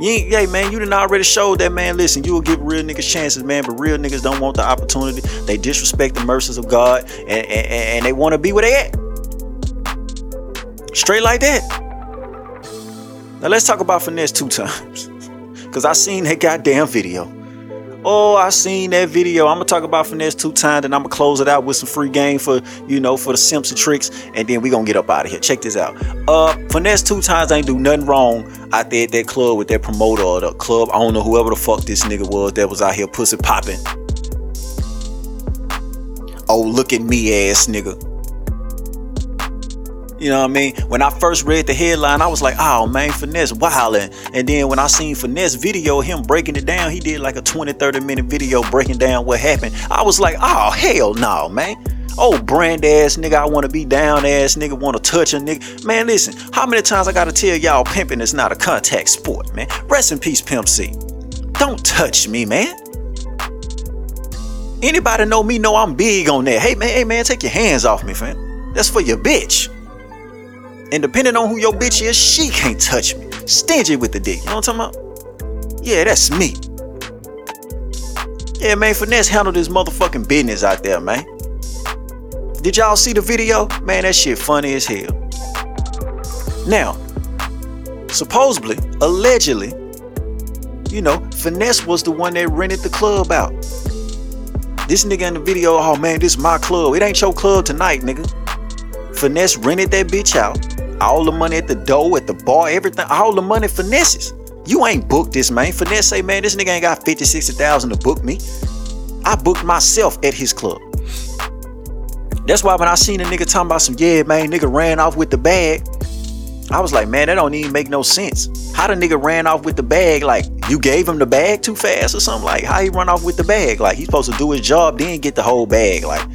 You ain't, hey, man, you done already showed that, man. Listen, you will give real niggas chances, man, but real niggas don't want the opportunity. They disrespect the mercies of God and, and, and they want to be where they at. Straight like that. Now, let's talk about Finesse2Tymes. Because I seen that goddamn video. Oh, I seen that video. I'm gonna talk about Finesse2Tymes, and I'm gonna close it out with some free game for you know for the Simpson tricks, and then we gonna get up out of here. Check this out. Uh, Finesse2Tymes ain't do nothing wrong out there at that club with that promoter or the club owner, whoever the fuck this nigga was that was out here pussy popping. Oh, look at me, ass nigga. You know what I mean? When I first read the headline, I was like, oh man, Finesse wildin'. And then when I seen Finesse video, him breaking it down, he did like a 20, 30 minute video breaking down what happened. I was like, oh hell no, man. Oh, brand ass nigga, I wanna be down ass nigga, wanna touch a nigga. Man, listen, how many times I gotta tell y'all pimping is not a contact sport, man? Rest in peace, Pimp C. Don't touch me, man. Anybody know me know I'm big on that. Hey man, hey man, take your hands off me, fam. That's for your bitch. And depending on who your bitch is, she can't touch me. Stingy with the dick. You know what I'm talking about? Yeah, that's me. Yeah, man, finesse handled this motherfucking business out there, man. Did y'all see the video? Man, that shit funny as hell. Now, supposedly, allegedly, you know, finesse was the one that rented the club out. This nigga in the video, oh man, this is my club. It ain't your club tonight, nigga. Finesse rented that bitch out. All the money at the door, at the bar, everything, all the money finesses. You ain't booked this, man. Finesse say, man, this nigga ain't got 50, 60,000 to book me. I booked myself at his club. That's why when I seen a nigga talking about some, yeah, man, nigga ran off with the bag. I was like, man, that don't even make no sense. How the nigga ran off with the bag? Like, you gave him the bag too fast or something? Like, how he run off with the bag? Like, he's supposed to do his job, then get the whole bag. Like,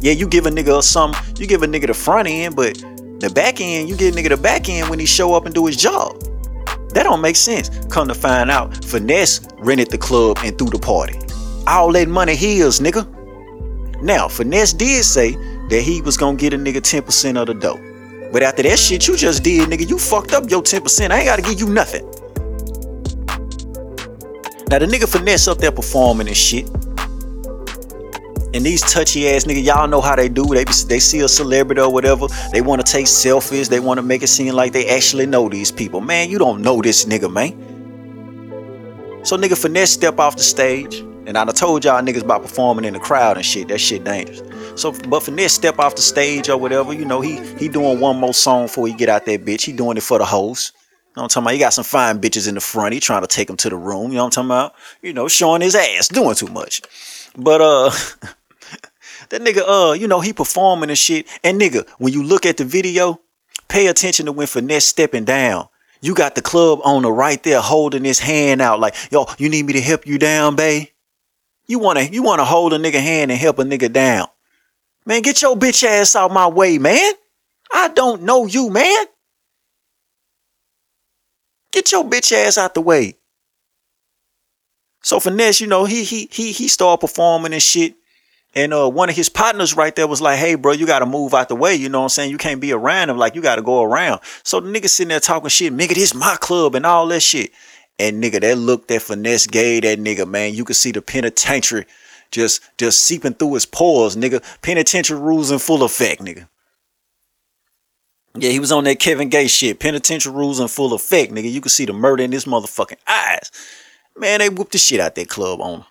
yeah, you give a nigga some, you give a nigga the front end, but the back end, you get nigga the back end when he show up and do his job. That don't make sense. Come to find out, Finesse rented the club and threw the party. All that money his, nigga. Now, Finesse did say that he was gonna get a nigga 10% of the dough. But after that shit you just did, nigga, you fucked up your 10%. I ain't gotta give you nothing. Now the nigga finesse up there performing and shit. And these touchy ass nigga, y'all know how they do. They they see a celebrity or whatever. They want to take selfies. They want to make it seem like they actually know these people. Man, you don't know this nigga, man. So nigga finesse step off the stage. And I done told y'all niggas about performing in the crowd and shit. That shit dangerous. So, but finesse step off the stage or whatever, you know, he he doing one more song before he get out that bitch. He doing it for the host. You know what I'm talking about? He got some fine bitches in the front. He trying to take them to the room. You know what I'm talking about? You know, showing his ass, doing too much. But uh that nigga, uh, you know, he performing and shit. And nigga, when you look at the video, pay attention to when finesse stepping down. You got the club owner right there holding his hand out, like, yo, you need me to help you down, babe? You wanna you wanna hold a nigga hand and help a nigga down. Man, get your bitch ass out my way, man. I don't know you, man. Get your bitch ass out the way. So finesse, you know, he he he he started performing and shit. And uh, one of his partners right there was like, hey, bro, you got to move out the way. You know what I'm saying? You can't be around him. Like, you got to go around. So the nigga sitting there talking shit, nigga, this my club and all that shit. And nigga, that look that finesse gave that nigga, man, you could see the penitentiary just just seeping through his pores, nigga. Penitentiary rules in full effect, nigga. Yeah, he was on that Kevin Gates shit. Penitentiary rules in full effect, nigga. You could see the murder in his motherfucking eyes. Man, they whooped the shit out that club owner.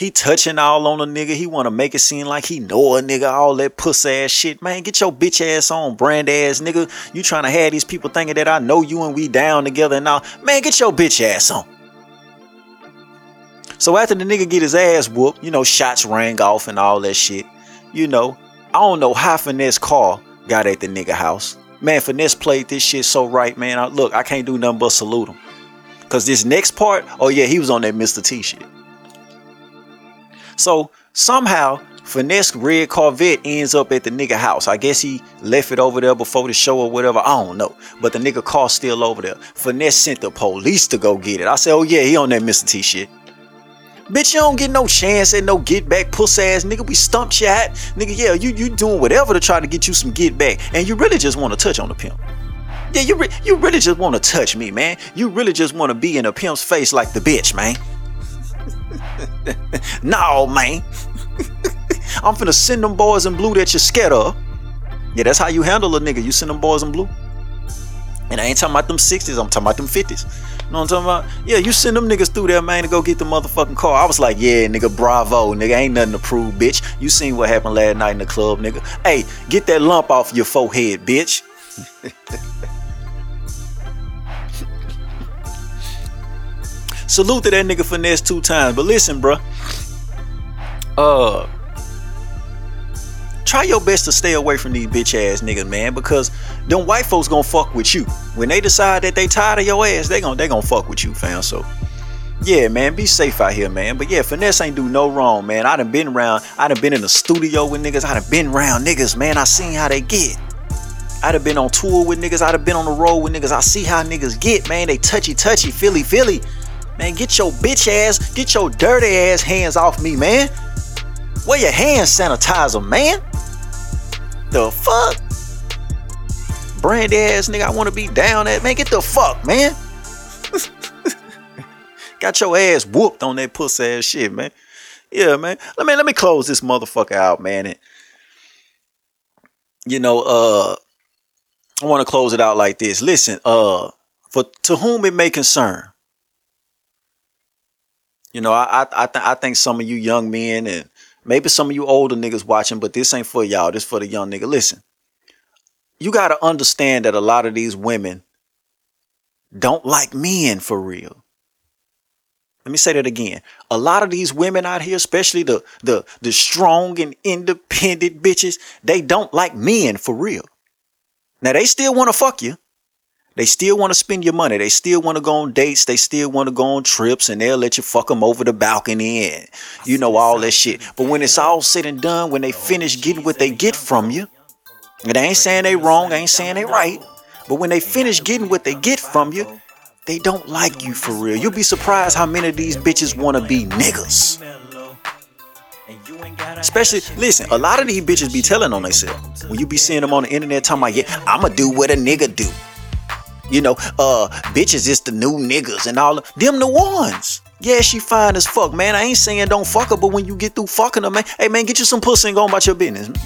He touching all on a nigga. He want to make it seem like he know a nigga, all that puss ass shit. Man, get your bitch ass on, brand ass nigga. You trying to have these people thinking that I know you and we down together and all. Man, get your bitch ass on. So after the nigga get his ass whooped, you know, shots rang off and all that shit. You know, I don't know how Finesse car got at the nigga house. Man, Finesse played this shit so right, man. I, look, I can't do nothing but salute him. Cause this next part, oh yeah, he was on that Mr. T shit. So somehow Finesse red Corvette ends up at the nigga house. I guess he left it over there before the show or whatever. I don't know. But the nigga car still over there. Finesse sent the police to go get it. I said, oh yeah, he on that Mr. T shit. Bitch, you don't get no chance at no get back, puss ass nigga. We stumped you at. Nigga, yeah, you you doing whatever to try to get you some get back. And you really just want to touch on the pimp. Yeah, you, re- you really just want to touch me, man. You really just want to be in a pimp's face like the bitch, man. no, man. I'm finna send them boys in blue that you're scared of. Yeah, that's how you handle a nigga. You send them boys in blue. And I ain't talking about them 60s, I'm talking about them 50s. You know what I'm talking about? Yeah, you send them niggas through there, man, to go get the motherfucking car. I was like, yeah, nigga, bravo, nigga, ain't nothing to prove, bitch. You seen what happened last night in the club, nigga. Hey, get that lump off your forehead, bitch. Salute to that nigga Finesse2Tymes. But listen, bro. Uh try your best to stay away from these bitch ass niggas, man, because them white folks gonna fuck with you. When they decide that they tired of your ass, they gonna they gonna fuck with you, fam. So Yeah, man, be safe out here, man. But yeah, finesse ain't do no wrong, man. I done been around, I done been in the studio with niggas, I done been around niggas, man. I seen how they get. I done been on tour with niggas, I done been on the road with niggas. I see how niggas get, man. They touchy touchy, Philly, Philly. Man, get your bitch ass, get your dirty ass hands off me, man. Where your hand sanitizer, man? The fuck? Brand ass nigga, I wanna be down at, man. Get the fuck, man. Got your ass whooped on that pussy ass shit, man. Yeah, man. Let me let me close this motherfucker out, man. And, you know, uh, I want to close it out like this. Listen, uh, for to whom it may concern. You know, I I th- I think some of you young men and maybe some of you older niggas watching, but this ain't for y'all. This for the young nigga. Listen, you got to understand that a lot of these women don't like men for real. Let me say that again. A lot of these women out here, especially the the the strong and independent bitches, they don't like men for real. Now they still want to fuck you. They still want to spend your money. They still want to go on dates. They still want to go on trips and they'll let you fuck them over the balcony and you know all that shit. But when it's all said and done, when they finish getting what they get from you, and ain't saying they wrong, I ain't saying they right, but when they finish getting what they get from you, they don't like you for real. You'll be surprised how many of these bitches want to be niggas. Especially, listen, a lot of these bitches be telling on themselves. When you be seeing them on the internet talking about, yeah, I'ma do what a nigga do. You know, uh, bitches is the new niggas and all of them the ones. Yeah, she fine as fuck, man. I ain't saying don't fuck her, but when you get through fucking her, man, hey man, get you some pussy and go about your business. Man.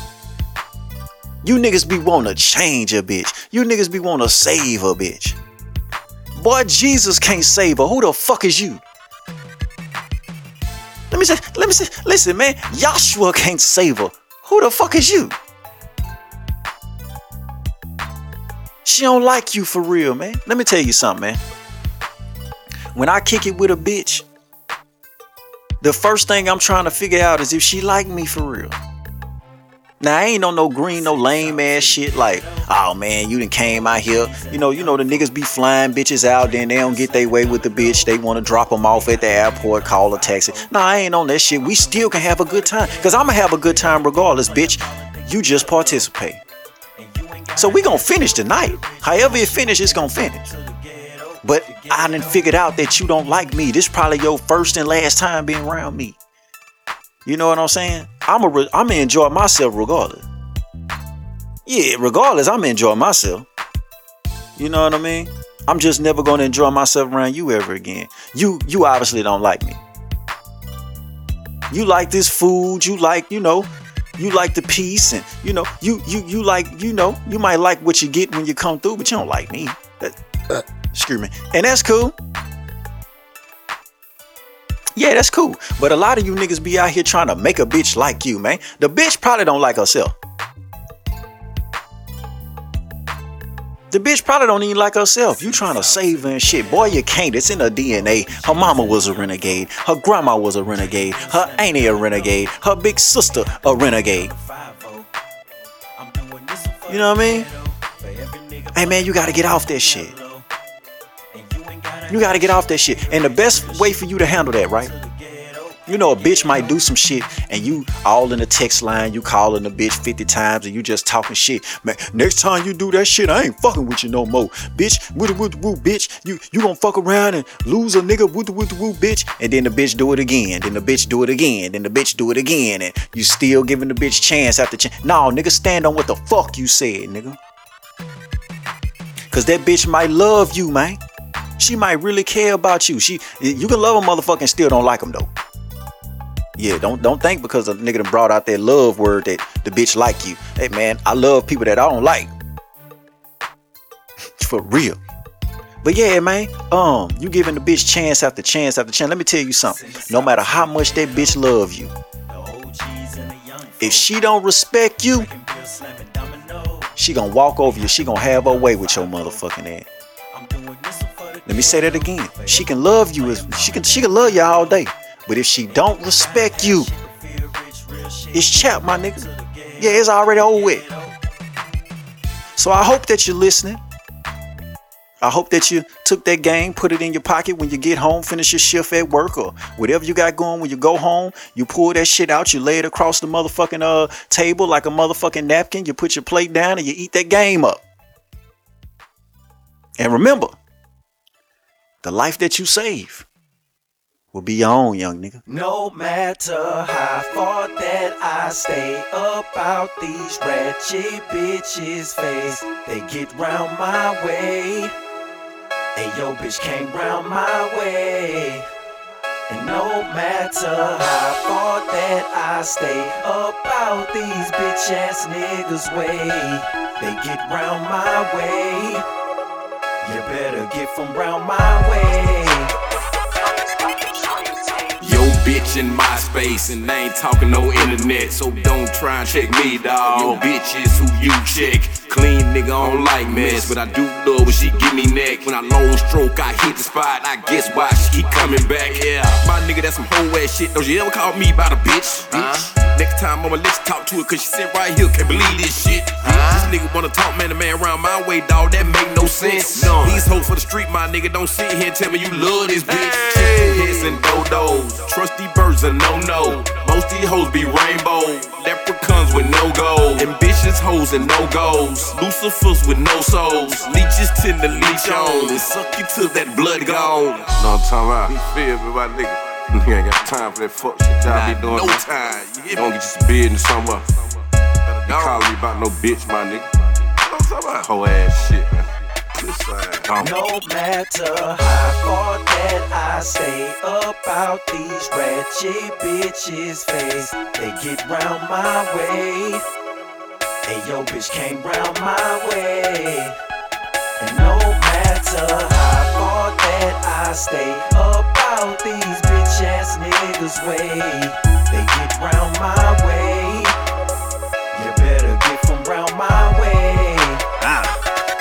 You niggas be wanna change a bitch. You niggas be wanna save a bitch. Boy, Jesus can't save her. Who the fuck is you? Let me say, let me say, listen, man, Joshua can't save her. Who the fuck is you? She don't like you for real, man. Let me tell you something, man. When I kick it with a bitch, the first thing I'm trying to figure out is if she like me for real. Now I ain't on no green, no lame ass shit like, oh man, you done came out here. You know, you know the niggas be flying bitches out, then they don't get their way with the bitch. They want to drop them off at the airport, call a taxi. Nah, I ain't on that shit. We still can have a good time. Cause I'ma have a good time regardless, bitch. You just participate. So we gonna finish tonight. However it finish, it's gonna finish. But I done figured out that you don't like me. This probably your first and last time being around me. You know what I'm saying? I'm a re- I'm gonna enjoy myself regardless. Yeah, regardless, I'm gonna enjoy myself. You know what I mean? I'm just never gonna enjoy myself around you ever again. You you obviously don't like me. You like this food, you like, you know, you like the peace and you know, you you you like, you know, you might like what you get when you come through, but you don't like me. That, uh, excuse me. And that's cool. Yeah, that's cool. But a lot of you niggas be out here trying to make a bitch like you, man. The bitch probably don't like herself. The bitch probably don't even like herself. You trying to save her and shit. Boy, you can't. It's in her DNA. Her mama was a renegade. Her grandma was a renegade. Her auntie a renegade. Her big sister a renegade. You know what I mean? Hey man, you gotta get off that shit. You gotta get off that shit. And the best way for you to handle that, right? You know, a bitch might do some shit and you all in the text line, you calling the bitch 50 times and you just talking shit. Man, next time you do that shit, I ain't fucking with you no more. Bitch, woo woo woo, bitch. You you gonna fuck around and lose a nigga woo woo woo, bitch. And then the bitch do it again. Then the bitch do it again. Then the bitch do it again. And you still giving the bitch chance after chance. No, nigga, stand on what the fuck you said, nigga. Cause that bitch might love you, man. She might really care about you. She you can love a motherfucker and still don't like him though. Yeah, don't don't think because a nigga done brought out that love word that the bitch like you. Hey man, I love people that I don't like. For real. But yeah, man, um, you giving the bitch chance after chance after chance. Let me tell you something. No matter how much that bitch love you, if she don't respect you, she gonna walk over you. She gonna have her way with your motherfucking ass. Let me say that again. She can love you as she can she can love you all day. But if she don't respect you, it's chap, my nigga. Yeah, it's already over with. So I hope that you're listening. I hope that you took that game, put it in your pocket when you get home, finish your shift at work, or whatever you got going when you go home. You pull that shit out, you lay it across the motherfucking uh table like a motherfucking napkin. You put your plate down and you eat that game up. And remember, the life that you save will be own, young nigga. No matter how far that I stay about these ratchet bitches' face, they get round my way. Hey, yo, bitch came round my way. And no matter how far that I stay about these bitch ass niggas' way, they get round my way. You better get from round my way. Yo, bitch in my space, and I ain't talking no internet, so don't try and check me, dawg. Yo, bitch is who you check. Clean nigga, I don't like mess, but I do love when she give me neck. When I long stroke, I hit the spot, I guess why she keep coming back. Yeah, my nigga, that's some whole ass shit. Don't you ever call me about a bitch? bitch. Next time I'ma let you talk to it, cause she sit right here, can't believe this shit. This nigga wanna talk man to man around my way, dawg, that make no sense. No. These hoes for the street, my nigga, don't sit here and tell me you love this bitch. Chicken heads and dodos, trusty birds are no no. Most these hoes be rainbow, leprechauns with no gold, ambitious hoes and no goals, Lucifers with no souls, leeches tend to leech on and suck you till that blood gone. What I'm talking about? You feel me, my nigga? Nigga ain't got time for that fuck shit y'all be doing. no time, you? Don't get you some business somewhere. You calling me about no bitch, my nigga. Know what I'm talking about? Whole ass shit, man. This No matter how far that I stay about these ratchet bitches' face, they get round my way. Hey, yo, bitch came round my way. And no matter how far that I stay about these bitch ass niggas' way, they get round my way. You better get from round my way. Ah,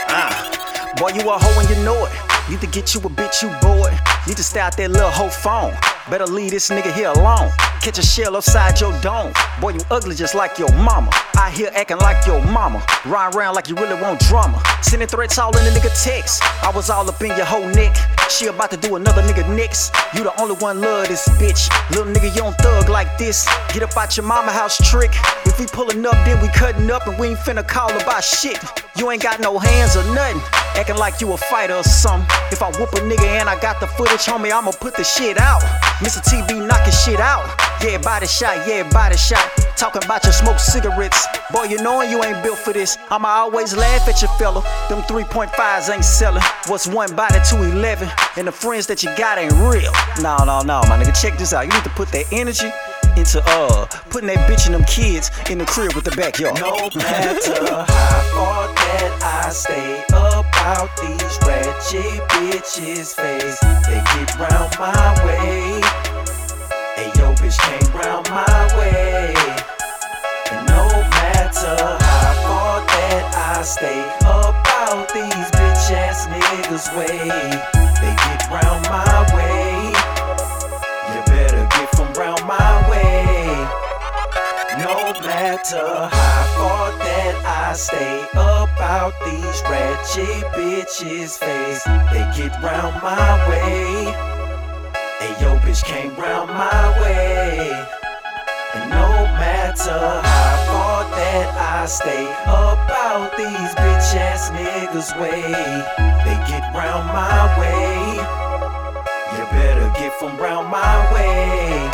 ah. Boy, you a hoe and you know it. Need to get you a bitch, you bored. Need to stay out that little hoe phone. Better leave this nigga here alone. Catch a shell upside your dome. Boy, you ugly just like your mama. I here acting like your mama. Ride around like you really want drama. Sending threats all in the nigga text. I was all up in your whole neck. She about to do another nigga next. You the only one love this bitch. Little nigga, you don't thug like this. Get up out your mama house trick. If we pulling up, then we cutting up and we ain't finna call about shit. You ain't got no hands or nothing. Acting like you a fighter or something. If I whoop a nigga and I got the footage, homie, I'ma put the shit out. Mr. TV knocking shit out. Yeah, body shot, yeah, body shot. Talking about your smoke cigarettes. Boy, you knowin' you ain't built for this. I'ma always laugh at you, fella. Them 3.5s ain't selling. What's one body to 11? And the friends that you got ain't real. No, no, no, my nigga, check this out. You need to put that energy into uh putting that bitch and them kids in the crib with the backyard. No matter how far that I stay about these ratchet bitches' face, they get round my way. Hey, yo, bitch came round my way. And no matter how far that I stay about these bitch ass niggas' way, they get round my way. You better get from round my way. No matter how far that I stay about these ratchet bitches' face, they get round my way. Hey, yo, bitch came round my way. And no matter how far that I stay about these bitch ass niggas' way, they get round my way. You better get from round my way.